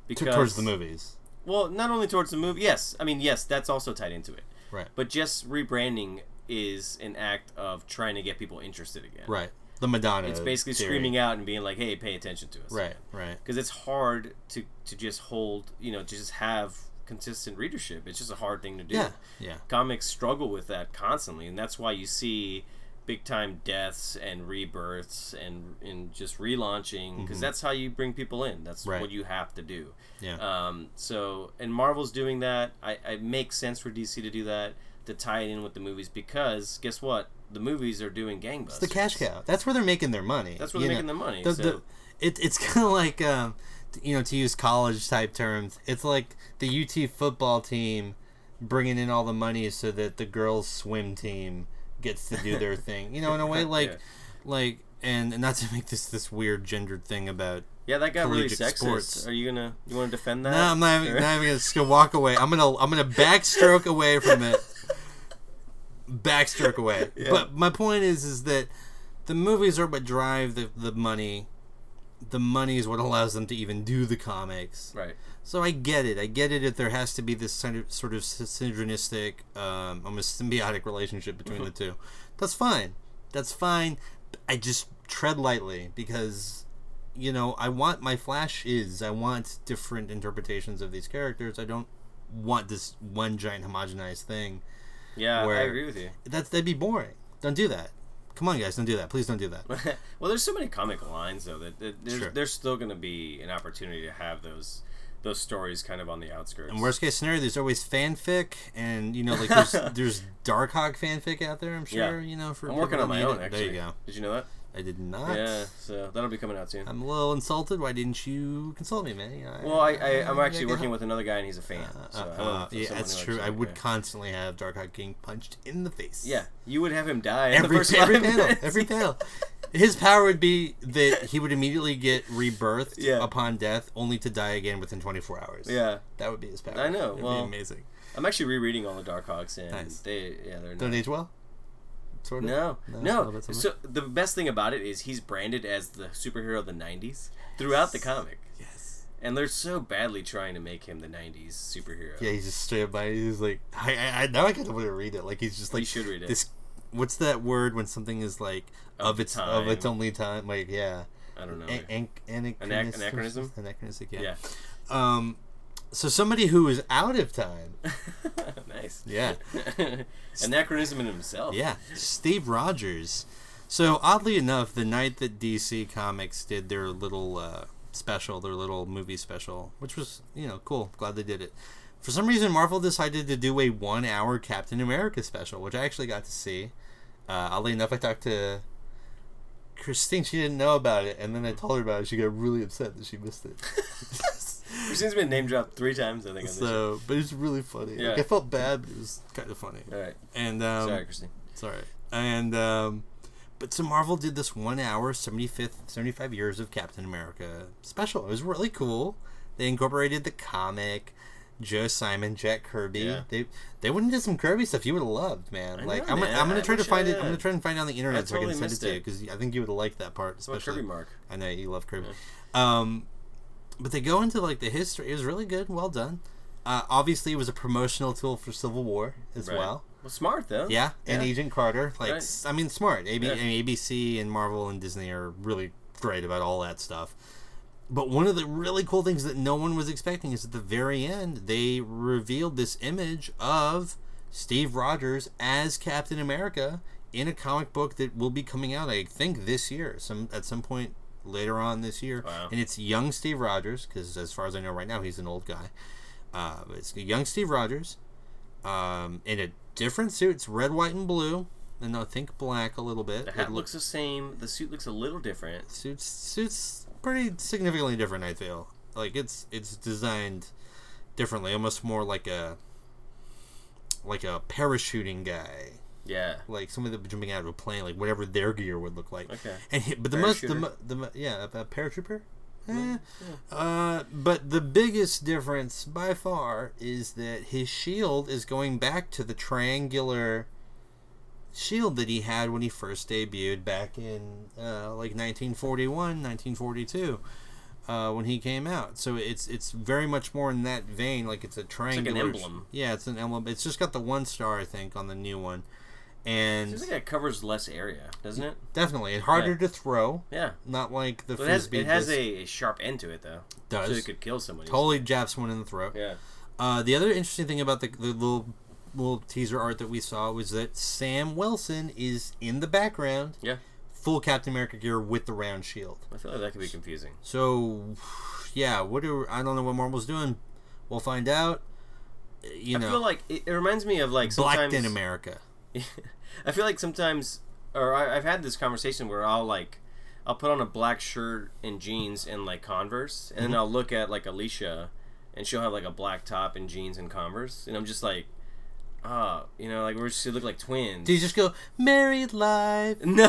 T- towards the movies. Well, not only towards the movie. Yes, I mean yes, that's also tied into it. Right. But just rebranding is an act of trying to get people interested again. Right. The Madonna. It's basically theory. screaming out and being like, "Hey, pay attention to us." Right. Right. Because it's hard to to just hold, you know, to just have consistent readership. It's just a hard thing to do. Yeah. Yeah. Comics struggle with that constantly, and that's why you see big time deaths and rebirths and and just relaunching because that's how you bring people in. That's Mm-hmm. Right. what you have to do. Yeah. Um, so and Marvel's doing that. I, I it makes sense for DC to do that to tie it in with the movies because guess what? The movies are doing gangbusters. It's the cash cow. That's where they're making their money. That's where they're know? making their money. The, so. the, it, it's kind of like, um, you know, to use college type terms, it's like the UT football team bringing in all the money so that the girls' swim team gets to do their thing. You know, in a way, like, Yeah. like, and, and not to make this this weird gendered thing about. yeah, that got really sexist. sports. Are you gonna you want to defend that? No, I'm not even, not even just gonna walk away. I'm gonna I'm gonna backstroke away from it. Backstroke away. Yeah. But my point is is that the movies are what drive the the money. The money is what allows them to even do the comics. Right. So I get it. I get it if there has to be this kind of sort of synergistic, um, almost symbiotic relationship between the two. That's fine. That's fine. I just tread lightly because, you know, I want my Flash is. I want different interpretations of these characters. I don't want this one giant homogenized thing. Yeah, I agree with you. That's that'd be boring. Don't do that. Come on, guys, don't do that. Please don't do that. well, there's so many comic lines though that, that there's, Sure. there's still going to be an opportunity to have those those stories kind of on the outskirts. In worst case scenario, there's always fanfic, and you know, like there's there's Darkhawk fanfic out there. I'm sure Yeah. you know. For I'm working on my own. it. Actually, There you go. Did you know that? I did not. Yeah, so that'll be coming out soon. I'm a little insulted. Why didn't you consult me, man? You know, well, I, I I'm actually working with another guy and he's a fan. help. so Uh, uh, don't know if yeah, that's true. I would constantly have Darkhawk King punched in the face. Yeah, you would have him die Every every panel, every panel. His power would be that he would immediately get rebirthed Yeah. upon death, only to die again within 24 hours. Yeah, that would be his power. I know, It'd well, be amazing. I'm actually rereading all the Darkhawks and Nice. they yeah they're Don't not, age well. Sort of. no No, no. So the best thing about it is he's branded as the superhero of the '90s throughout the comic, Yes. and they're so badly trying to make him the '90s superhero. Yeah, he's just straight up by. He's like, I, I, I now I kind of want to read it. Like he's just like you should read it. this. What's that word when something is like of, Of its of its only time? Like yeah, I don't know. An- an- anachronistic- anachronism? Anachronistic. Yeah. yeah, Um, so somebody who is out of time. nice. Yeah. Anachronism in himself. Yeah, Steve Rogers. So oddly enough, the night that DC Comics did their little uh, special, their little movie special, which was you know cool, glad they did it. For some reason, Marvel decided to do a one-hour Captain America special, which I actually got to see. Uh, oddly enough, I talked to Christine. She didn't know about it, and then I told her about it. She got really upset that she missed it. Christine's been name dropped three times. I think. On this so, but it's really funny. Yeah. Like, I felt bad, but it was kind of funny. All right. And um, Sorry, Christine. right. And um, but so Marvel did this one hour, 75th, 75 years of Captain America special. It was really cool. They incorporated the comic, Joe Simon, Jack Kirby. Yeah. They they went into some Kirby stuff you would have loved, man. I like know, I'm, man. gonna, I'm gonna try to find it. I'm gonna try and find it on the internet I so I can send it missed to you because I think you would have liked that part, especially. Kirby Mark. I know you love Kirby. Um, but they go into like the history. It was really good. Well done. Uh, obviously, it was a promotional tool for Civil War as Right. well. Well, smart though. Yeah, and Yeah. Agent Carter. Like, Right. I mean, smart. AB, Yeah. I mean, ABC and Marvel and Disney are really great about all that stuff. But one of the really cool things that no one was expecting is at the very end, they revealed this image of Steve Rogers as Captain America in a comic book that will be coming out, I think, this year, some at some point later on this year. Wow. And it's young Steve Rogers, because as far as I know right now, he's an old guy. Uh, it's young Steve Rogers um, in a different suit. It's red, white, and blue, and I think black a little bit. The It hat loo- looks the same. The suit looks a little different. suits suits pretty significantly different. I feel like it's it's designed differently, almost more like a like a parachuting guy, Yeah. like somebody that be jumping out of a plane, like whatever their gear would look like. Okay. And he, but the most the, the yeah a, a paratrooper. Eh. Uh, but the biggest difference by far is that his shield is going back to the triangular shield that he had when he first debuted back in uh, like 1941, 1942. Uh, when he came out, so it's it's very much more in that vein. Like it's a triangular. emblem. Yeah, it's an emblem. It's just got the one star, I think, on the new one, and Seems like it covers less area, doesn't it? definitely and harder Yeah. to throw. Yeah. Not like the But it has, it has a, a sharp end to it though. Does. So it could kill somebody. totally jabs someone in the throat. Yeah. Uh, the other interesting thing about the, the little little teaser art that we saw was that Sam Wilson is in the background, Yeah. full Captain America gear with the round shield. I feel like that could be confusing. So, yeah, what do I don't know what Marvel's doing. We'll find out. You I know, feel like it, it reminds me of like Black sometimes. in America. I feel like sometimes, or I, I've had this conversation where I'll like, I'll put on a black shirt and jeans and like Converse, and Mm-hmm. then I'll look at like Alicia, and she'll have like a black top and jeans and Converse, and I'm just like, ah, you know, like we're just look like twins. Do you just go married live no,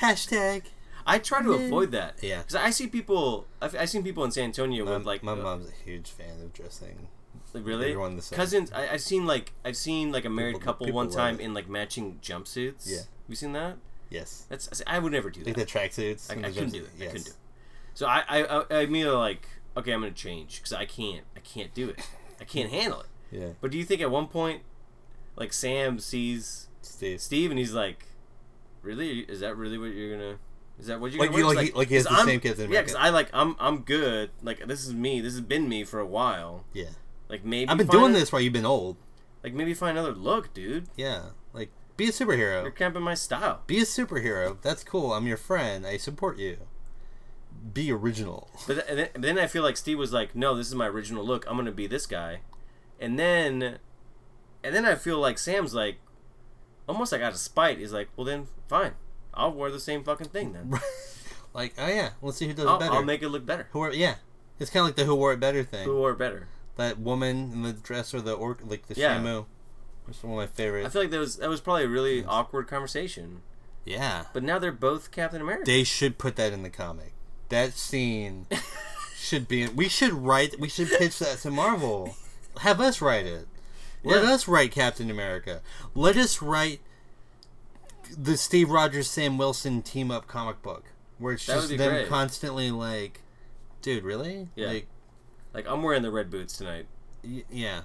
hashtag? I try to avoid that. Yeah. because I see people. I've, I've seen people in San Antonio My, with like my uh, mom's a huge fan of dressing. Really everyone the same. cousins. I, I've seen like I've seen like a married People- couple people one love time it. in like matching jumpsuits. Yeah. you seen that? Yes, That's I would never do that. like the tracksuits. I, and I the couldn't do it. I couldn't do it. So I, I, I, immediately like, okay, I'm gonna change because I can't, I can't do it, I can't handle it. Yeah. But do you think at one point, like Sam sees Steve. Steve and he's like, "Really? Is that really what you're gonna? Is that what you're Like gonna?" you- wear?" like he- like he has 'cause the I'm- same Captain Yeah, America. because I like I'm I'm good. Like this is me. This has been me for a while. Yeah. Like maybe I've been doing a- this while you've been old. Like maybe find another look, dude. Yeah. Like be a superhero. You're camping my style. Be a superhero. That's cool. I'm your friend. I support you. Be original. But then, then I feel like Steve was like, "No, this is my original look. I'm gonna be this guy," and then, and then I feel like Sam's like, almost like out of spite. He's like, "Well, then fine, I'll wear the same fucking thing then. like, oh yeah, let's see who does it I'll, better. I'll make it look better. who wore, yeah. It's kind of like the who wore it better thing. Who wore it better?" That woman in the dress or the orc, like the Yeah. Shamu. It's one of my favorites. I feel like that was that was probably a really awkward conversation. yeah. But now they're both Captain America. They should put that in the comic. That scene should be. In, we should write. We should pitch that to Marvel. Have us write it. Let Yeah. us write Captain America. Let us write the Steve Rogers Sam Wilson team up comic book where it's That just them great. constantly like, dude, really? Yeah. Like, like I'm wearing the red boots tonight. y- yeah.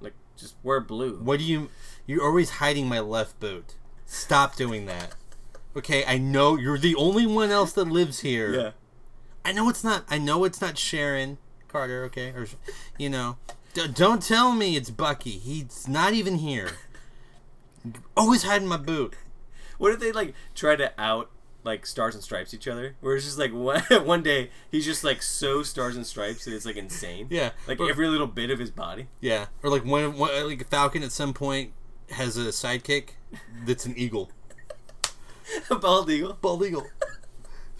Like just wear blue. What do you? You're always hiding my left boot. Stop doing that. Okay, I know you're the only one else that lives here. Yeah. I know it's not. I know it's not Sharon Carter. Okay, or you know, D- don't tell me it's Bucky. He's not even here. Always hiding my boot. What if they like try to out like stars and stripes each other? Where it's just like one, one day he's just like so stars and stripes that it's like insane. Yeah, Like or, every little bit of his body. yeah, or like one, one like Falcon at some point has a sidekick that's an eagle, A bald eagle. bald eagle.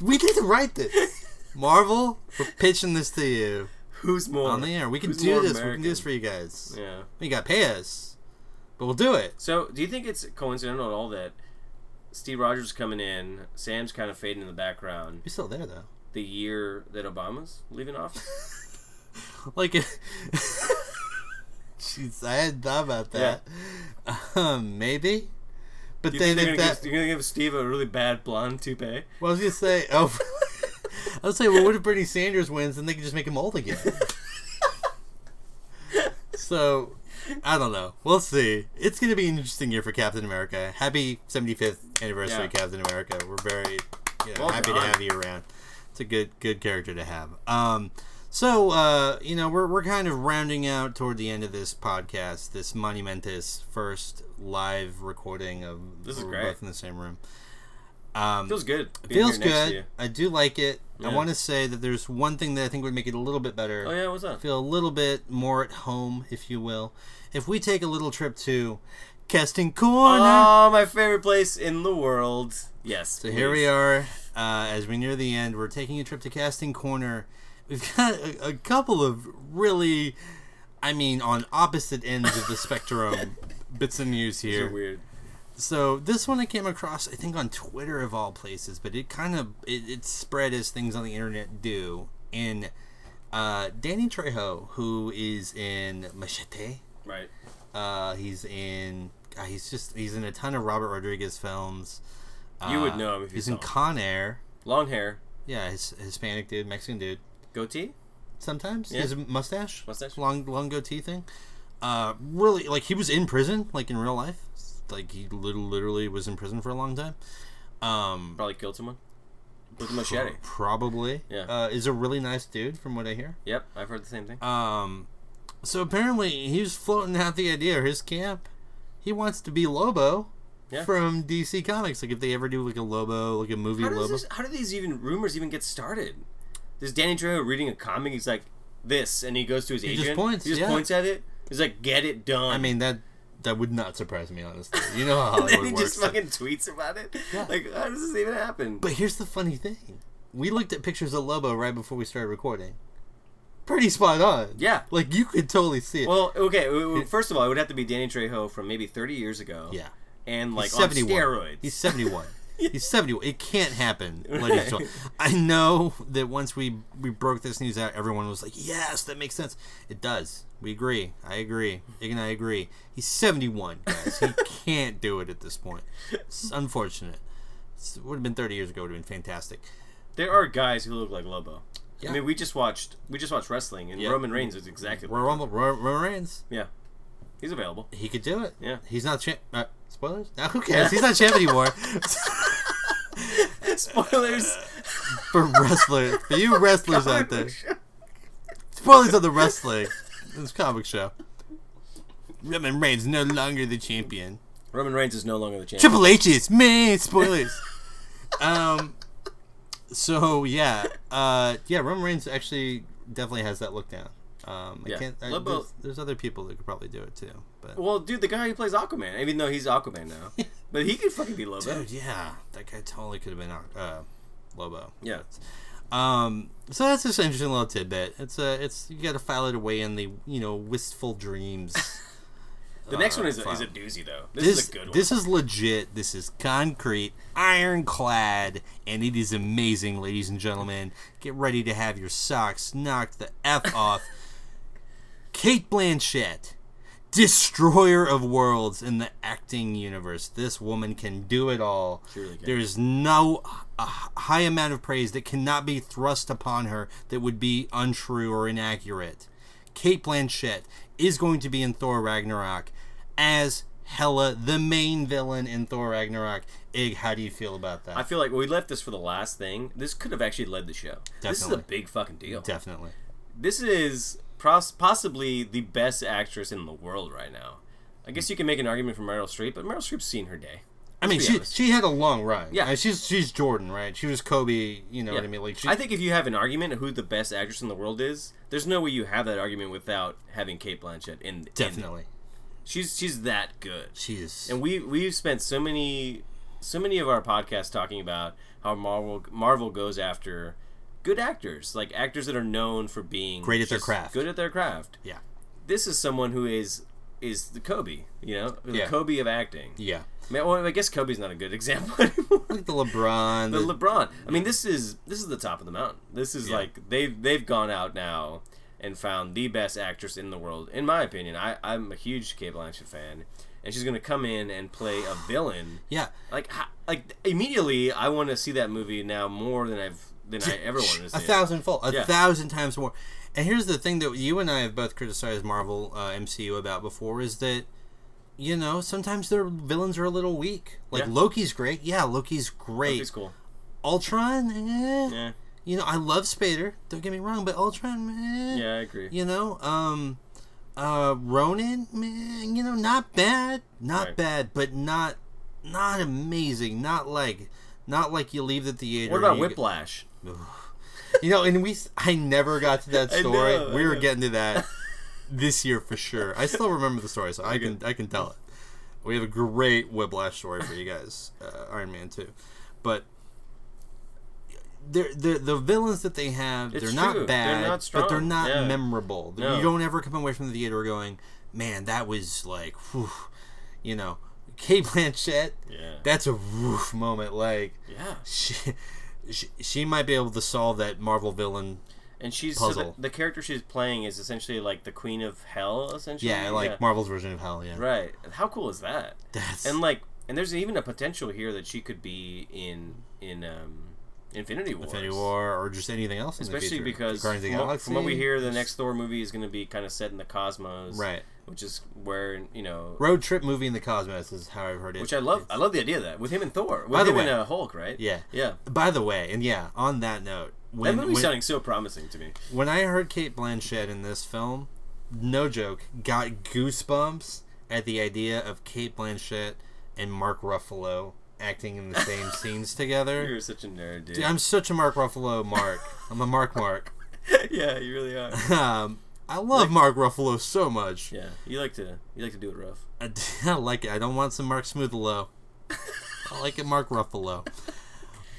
We need to write this. Marvel, we're pitching this to you Who's more on the air. We can do this. We can do this for you guys. Yeah. You got to pay us, but we'll do it. So, do you think it's coincidental at all that Steve Rogers coming in, Sam's kind of fading in the background, You're still there though. the year that Obama's leaving office? like jeez i hadn't thought about that um maybe but then they're if gonna, that give, you're gonna give Steve a really bad blonde toupee? well, i was gonna say oh i was say, well what if bernie sanders wins and they can just make him old again so i don't know. We'll see. It's gonna be an interesting year for captain america. Happy 75th anniversary Yeah. captain america. We're very you know, Well happy to have you around. It's a good good character to have. Um so uh you know we're, we're kind of rounding out toward the end of this podcast this monumentous first live recording of This is we're great. both in the same room. Um Feels good. feels to good. i do like it. I want to say that there's one thing that i think would make it a little bit better. Oh yeah, what's up? feel a little bit more at home if you will if we take a little trip to casting corner Oh, my favorite place in the world. Yes. So here we are, uh, as we near the end. We're taking a trip to Casting Corner. We've got a, a couple of really, I mean, on opposite ends of the spectrum bits of news here. weird. So this one I came across, I think, on Twitter of all places, but it kind of it, it spread as things on the internet do. And uh, Danny Trejo, who is in Machete, Right. uh, he's in. Uh, he's just he's in a ton of Robert Rodriguez films. You would Uh, know him if he's in him. Con Air. Long hair, Yeah, his Hispanic dude, Mexican dude. goatee, Sometimes Yeah. his mustache, mustache. long long goatee thing. Uh, really, like he was in prison, like in real life. Like he literally, literally was in prison for a long time. Um, Probably killed someone with a machete. probably. Yeah. Uh, is a really nice dude, from what I hear. Yep, I've heard the same thing. Um, so apparently he was floating out the idea, his camp, he wants to be Lobo. Yeah. From DC Comics, like if they ever do like a Lobo, like a movie How Lobo. this, how do these even rumors even get started? There's Danny Trejo reading a comic. He's like this, and he goes to his He agent. just points, He just yeah. points at it. He's like, "Get it done." I mean that that would not surprise me honestly. You know how and then he works. just fucking tweets about it. Yeah. Like, how does this even happen? But here's the funny thing: we looked at pictures of Lobo right before we started recording. Pretty spot on. yeah. Like you could totally see it. Well, okay. First of all, it would have to be Danny Trejo from maybe 30 years ago. yeah. And like He's on steroids. He's 71. He's 71. It can't happen, ladies and. I know that once we we broke this news out, everyone was like, "Yes, that makes sense." It does. We agree. I agree. Ig and I agree. He's 71, guys. He can't do it at this point. It's unfortunate. It would have been 30 years ago. It would have been fantastic. There are guys who look like Lobo. Yeah. I mean, we just watched we just watched wrestling, and Yeah. Roman Reigns is exactly Royal Rumble, Roman Roman Reigns, yeah. He's available. he could do it. Yeah. he's not champ. Uh, spoilers? Nah, who cares? He's not champ anymore. Spoilers. for wrestlers, for you wrestlers out there. Spoilers of the wrestling. This comic show. Roman Reigns no longer the champion. Roman Reigns is no longer the champion. Triple H is man. Spoilers. um. So yeah, uh, yeah. Roman Reigns actually definitely has that look down. Um, I Yeah. can't. I, Lobo- there's, there's other people that could probably do it too, but Well, dude, the guy who plays Aquaman, even though he's Aquaman now, but he could fucking be Lobo. dude, yeah, that guy totally could have been uh, Lobo. Yeah. Um, so that's just an interesting little tidbit. It's a, it's you got to file it away in the you know wistful dreams. The next Uh, one is a, is a doozy though. This, this is a good one. this is legit. This is concrete, ironclad, and it is amazing, ladies and gentlemen. Get ready to have your socks knocked the f off. Cate Blanchett, destroyer of worlds in the acting universe. This woman can do it all. Really. There is no uh, high amount of praise that cannot be thrust upon her that would be untrue or inaccurate. Cate Blanchett is going to be in Thor Ragnarok as Hela, the main villain in Thor Ragnarok. Ig, how do you feel about that? I feel like we left this for the last thing. This could have actually led the show. This is a big fucking deal. Definitely. This is pros- possibly the best actress in the world right now. I guess you can make an argument for Meryl Streep, but Meryl Streep's seen her day. I mean, she honest. she had a long run. Yeah. She's she's Jordan, right? She was Kobe. You know what I mean? Like, she, I think if you have an argument of who the best actress in the world is, there's no way you have that argument without having Cate Blanchett in. in- definitely she's she's that good. she is. And we we've spent so many so many of our podcasts talking about how Marvel Marvel goes after good actors, like actors that are known for being Great at their craft. Good at their craft. yeah, This is someone who is is the Kobe, you know, the Yeah. Kobe of acting. yeah. I, mean, well, I guess Kobe's not a good example anymore. Like the LeBron. the the- LeBron. I mean, this is this is the top of the mountain. This is Yeah. like they've they've gone out now and found the best actress in the world, in my opinion. I I'm a huge Cate Blanchett fan, and she's gonna come in and play a villain. yeah. Like like immediately, I want to see that movie now more than I've than I ever wanted to see. a it. thousand fold, a Yeah. thousand times more. And here's the thing that you and I have both criticized Marvel uh, MCU about before is that you know sometimes their villains are a little weak. Like Yeah. Loki's great, yeah, Loki's great. It's cool. Ultron, eh. Yeah, you know I love Spader. Don't get me wrong, but Ultron, man. yeah, I agree. You know, um, uh, Ronan, man, you know, not bad, not Right. bad, but not, not amazing, not like, not like you leave the theater. What about Whiplash? You know, and we, I never got to that story. know, we were getting to that this year for sure. I still remember the story, so I can, I can tell it. We have a great Whiplash story for you guys, uh, Iron Man two, but. They're, they're, the villains that they have, It's they're not true. They're bad, not but they're not Yeah. memorable. No. You don't ever come away from the theater going, "Man, that was like, whew, you know, Cate Blanchett. Yeah. That's a woof moment. Like, Yeah, she, she, she might be able to solve that Marvel villain. and she's so the, the character she's playing is essentially like the Queen of Hell, essentially. Yeah, like Marvel's version of Hell. Yeah, Right. How cool is that? That's And like, and there's even a potential here that she could be in in um, Infinity War. Infinity War or just anything else. In the Especially because from, what, from what we hear, the next Thor movie is going to be kind of set in the cosmos, right Which is where you know, road trip movie in the cosmos is how I've heard it. which I love. I love the idea of that with him and Thor, with By the him way- and uh, Hulk, right? Yeah. yeah. By the way, and yeah, on that note, when that movie's when, sounding so promising to me. when I heard Cate Blanchett in this film, no joke, got goosebumps at the idea of Cate Blanchett and Mark Ruffalo acting in the same scenes together. You're such a nerd, dude. Dude, I'm such a Mark Ruffalo Mark. I'm a Mark Mark. yeah, you really are. Um, I love Mark Ruffalo so much. Yeah, you like to you like to do it rough. I, I like it. I don't want some Mark Smoothalo. I like it, Mark Ruffalo.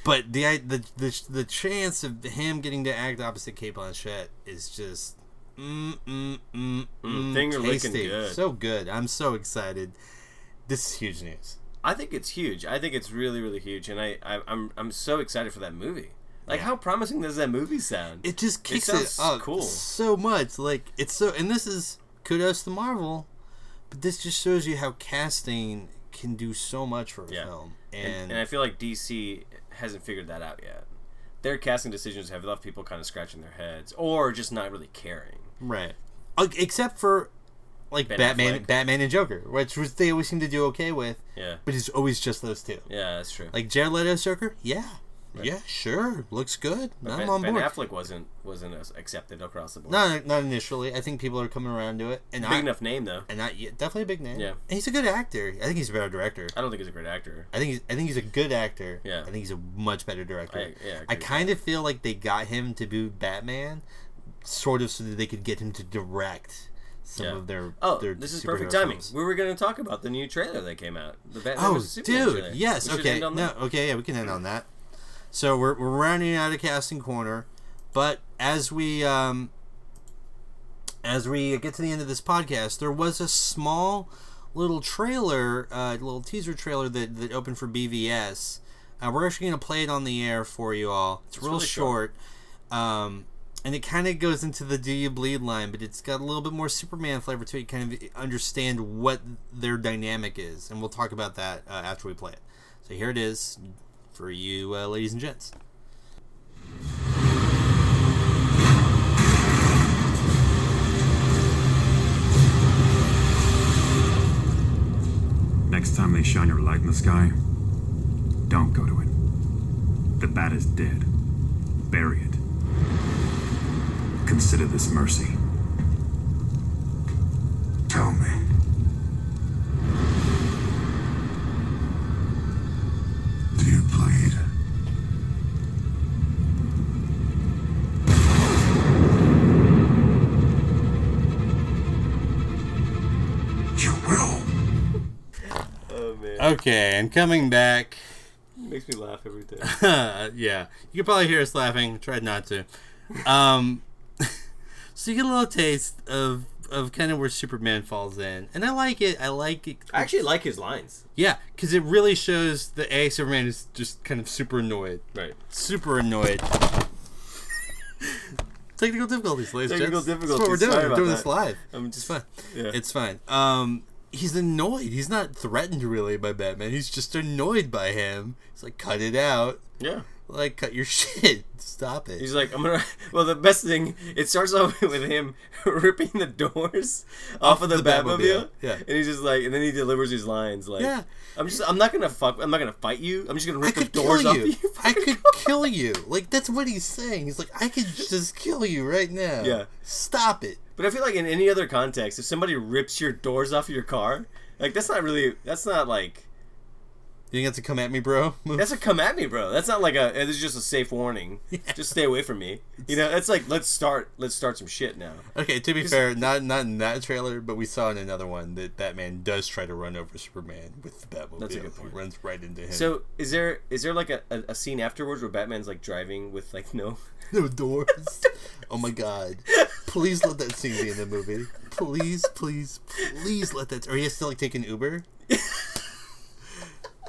But the, the the the chance of him getting to act opposite Cate Blanchett is just mm mm mm, mm finger licking tasty. good. So good. I'm so excited. This is huge news. I think it's huge. I think it's really really huge, and I, I I'm I'm so excited for that movie. Like, Yeah. how promising does that movie sound? It just kicks it, sounds up cool. so much. Like it's so, and this is kudos to Marvel, but this just shows you how casting can do so much for a Yeah. film. and, And, and I feel like DC hasn't figured that out yet. their casting decisions have left people kind of scratching their heads or just not really caring. Right. Except for like Ben Batman, Affleck. Batman and Joker, which was they always seem to do okay with. Yeah. But it's always just those two. Yeah, that's true. Like Jared Leto's Joker, yeah, yeah, sure, looks good. But I'm ben, on Ben. Affleck wasn't wasn't accepted across the board. No, not initially. I think people are coming around to it, and Big I, enough name though. and not yet. Definitely a big name. Yeah. and he's a good actor. I think he's a better director. I don't think he's a great actor. I think he's, I think he's a good actor. Yeah. I think he's a much better director. I- yeah, I I kind of feel like they got him to do Batman, sort of, so that they could get him to direct some Yeah. of their. Oh, their this is perfect timing. films. We were going to talk about the new trailer that came out. The Batman Oh. Superman dude, trailer. yes, We okay, end on no, that. okay, yeah, we can end on that. So we're we're rounding out a casting corner, but as we um as we get to the end of this podcast, there was a small little trailer, uh, little teaser trailer that that opened for BVS. Uh, we're actually gonna play it on the air for you all. It's, real really short. Um, and it kind of goes into the "Do you bleed?" line, but it's got a little bit more Superman flavor to it. You kind of understand what their dynamic is, and we'll talk about that uh, after we play it. So here it is for you, uh, ladies and gents. Next time they shine your light in the sky, don't go to it. The bat is dead. Bury it. Consider this mercy. Tell me. Do you bleed? You will. Oh man, Okay, and coming back. makes me laugh every day. yeah, you can probably hear us laughing. Tried not to. Um, so you get a little taste of of kind of where Superman falls in, and I like it. I like it. I actually like his lines. Yeah, because it really shows that a Superman is just kind of super annoyed, Right. super annoyed. Technical difficulties, ladies. Technical gents. That's what we're doing. Sorry We're doing that. this live. I'm It's just fine. Yeah. It's fine. Um, he's annoyed. He's not threatened really by Batman. He's just annoyed by him. He's like, cut it out. yeah. Like, cut your shit. Stop it. He's like, I'm gonna. Well, the best thing it starts off with him ripping the doors off, of the, the Batmobile. Batmobile, yeah. and he's just like, and then he delivers these lines like, Yeah. I'm just, I'm not gonna fuck, I'm not gonna fight you. I'm just gonna I rip the doors off you. you. I could kill you. Like that's what he's saying. He's like, I could just kill you right now. Yeah. Stop it. But I feel like in any other context, if somebody rips your doors off of your car, like that's not really, that's not like, You think that's a come at me, bro? move? that's a come at me, bro. That's not like a, this is just a safe warning. Just stay away from me. You know, it's like let's start, let's start some shit now. Okay, to be fair, not not in that trailer, but we saw in another one that Batman does try to run over Superman with the Batmobile. That's a good point. He runs right into him. So is there is there like a, a, a scene afterwards where Batman's like driving with like no no doors. oh my god! Please let that scene be in the movie. Please, please, please let that. Or he has to like take an Uber.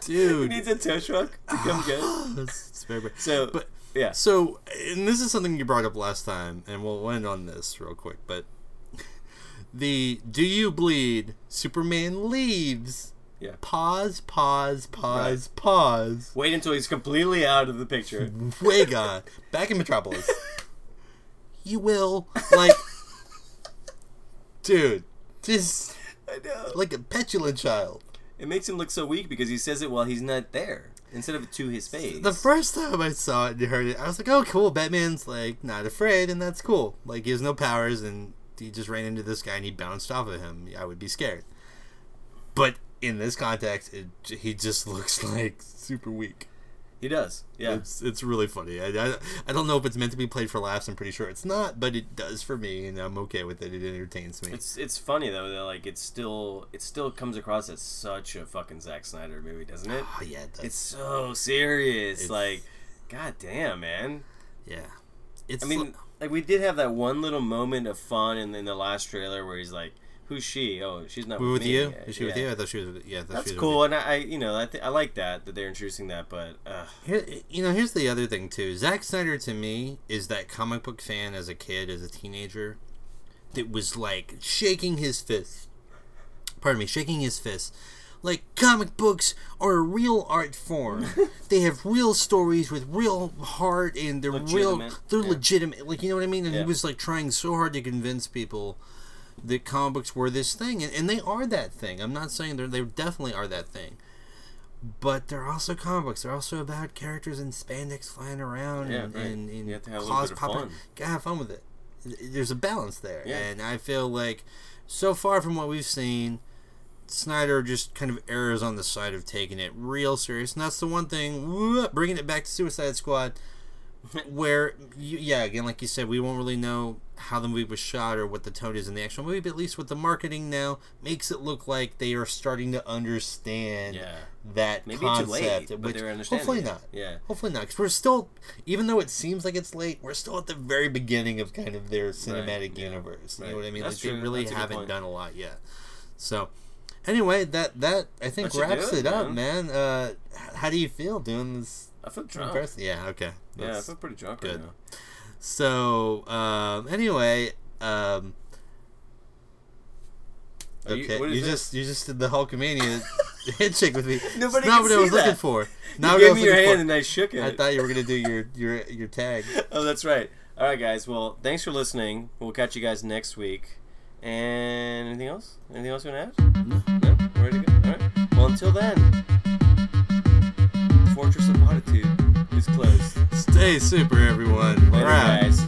He Dude, needs a tow truck to come get it. it's very bad. So, But- yeah, So, and this is something you brought up last time, and we'll end on this real quick. But the "Do you bleed?" Superman leaves. yeah. Pause. Pause. Pause. Pause. Wait until he's completely out of the picture. Way gone. Back in Metropolis. you will like, dude. Just I know. like a petulant child. It makes him look so weak because he says it while he's not there instead of to his face. The first time I saw it and heard it, I was like, "Oh, cool! Batman's like not afraid, and that's cool. Like he has no powers, and he just ran into this guy and he bounced off of him. I would be scared." But in this context, it, he just looks like super weak. He does. Yeah. It's it's really funny. I, I, I don't know if it's meant to be played for laughs. I'm pretty sure it's not, but it does for me, and I'm okay with it. It entertains me. It's it's funny though that like it's still it still comes across as such a fucking Zack Snyder movie, doesn't it? oh yeah, it does. It's so serious. It's- like, god damn, man. yeah. It's I mean, like we did have that one little moment of fun in, in the last trailer where he's like, "Who's she? Oh, she's not with, with me." you? Yeah, Is she with you? I thought she was. With, yeah, That's she was cool, and I, I you know, I, th- I like that that they're introducing that, but uh, Here, you know, here's the other thing too. Zack Snyder to me is that comic book fan as a kid, as a teenager, that was like shaking his fist. Pardon me, shaking his fist, like comic books are a real art form. they have real stories with real heart, and they're real. They're yeah. legitimate. Like you know what I mean. And Yeah. he was like trying so hard to convince people that comic books were this thing, and, and they are that thing. I'm not saying they're they definitely are that thing. But they're also comic books. They're also about characters in spandex flying around Yeah, and, right. and, and You have to have claws popping. fun. Gotta have fun with it. There's a balance there, Yeah. and I feel like so far from what we've seen, Snyder just kind of errs on the side of taking it real serious, and that's the one thing. whoop, Bringing it back to Suicide Squad, where you, yeah, again, like you said, we won't really know how the movie was shot or what the tone is in the actual movie, but at least with the marketing now, makes it look like they are starting to understand Yeah. that Maybe concept. late, but which they're hopefully it. not. Yeah. Hopefully not, because we're still, even though it seems like it's late, we're still at the very beginning of kind of their cinematic yeah, universe. You right. know what I mean? That's like true, they really that's haven't done a lot yet. So, anyway, that that I think wraps it, it up, man. man. Uh, how do you feel doing this? I feel drunk. impressive? Yeah. Okay. Yeah, I feel pretty drunk good. right now. So, um, anyway, um, Are you- okay, you, just you just did the Hulkamania handshake with me. Nobody It's not what I was looking that. for. You Not I gave me your hand for. and I shook it. I thought you were gonna do your your your tag. oh, that's right. All right, guys. Well, thanks for listening. We'll catch you guys next week. And anything else? Anything else you want to add? No. We're ready to go. All right. Well, until then, Fortress of Latitude is closed. Stay super, everyone. Later, We're guys.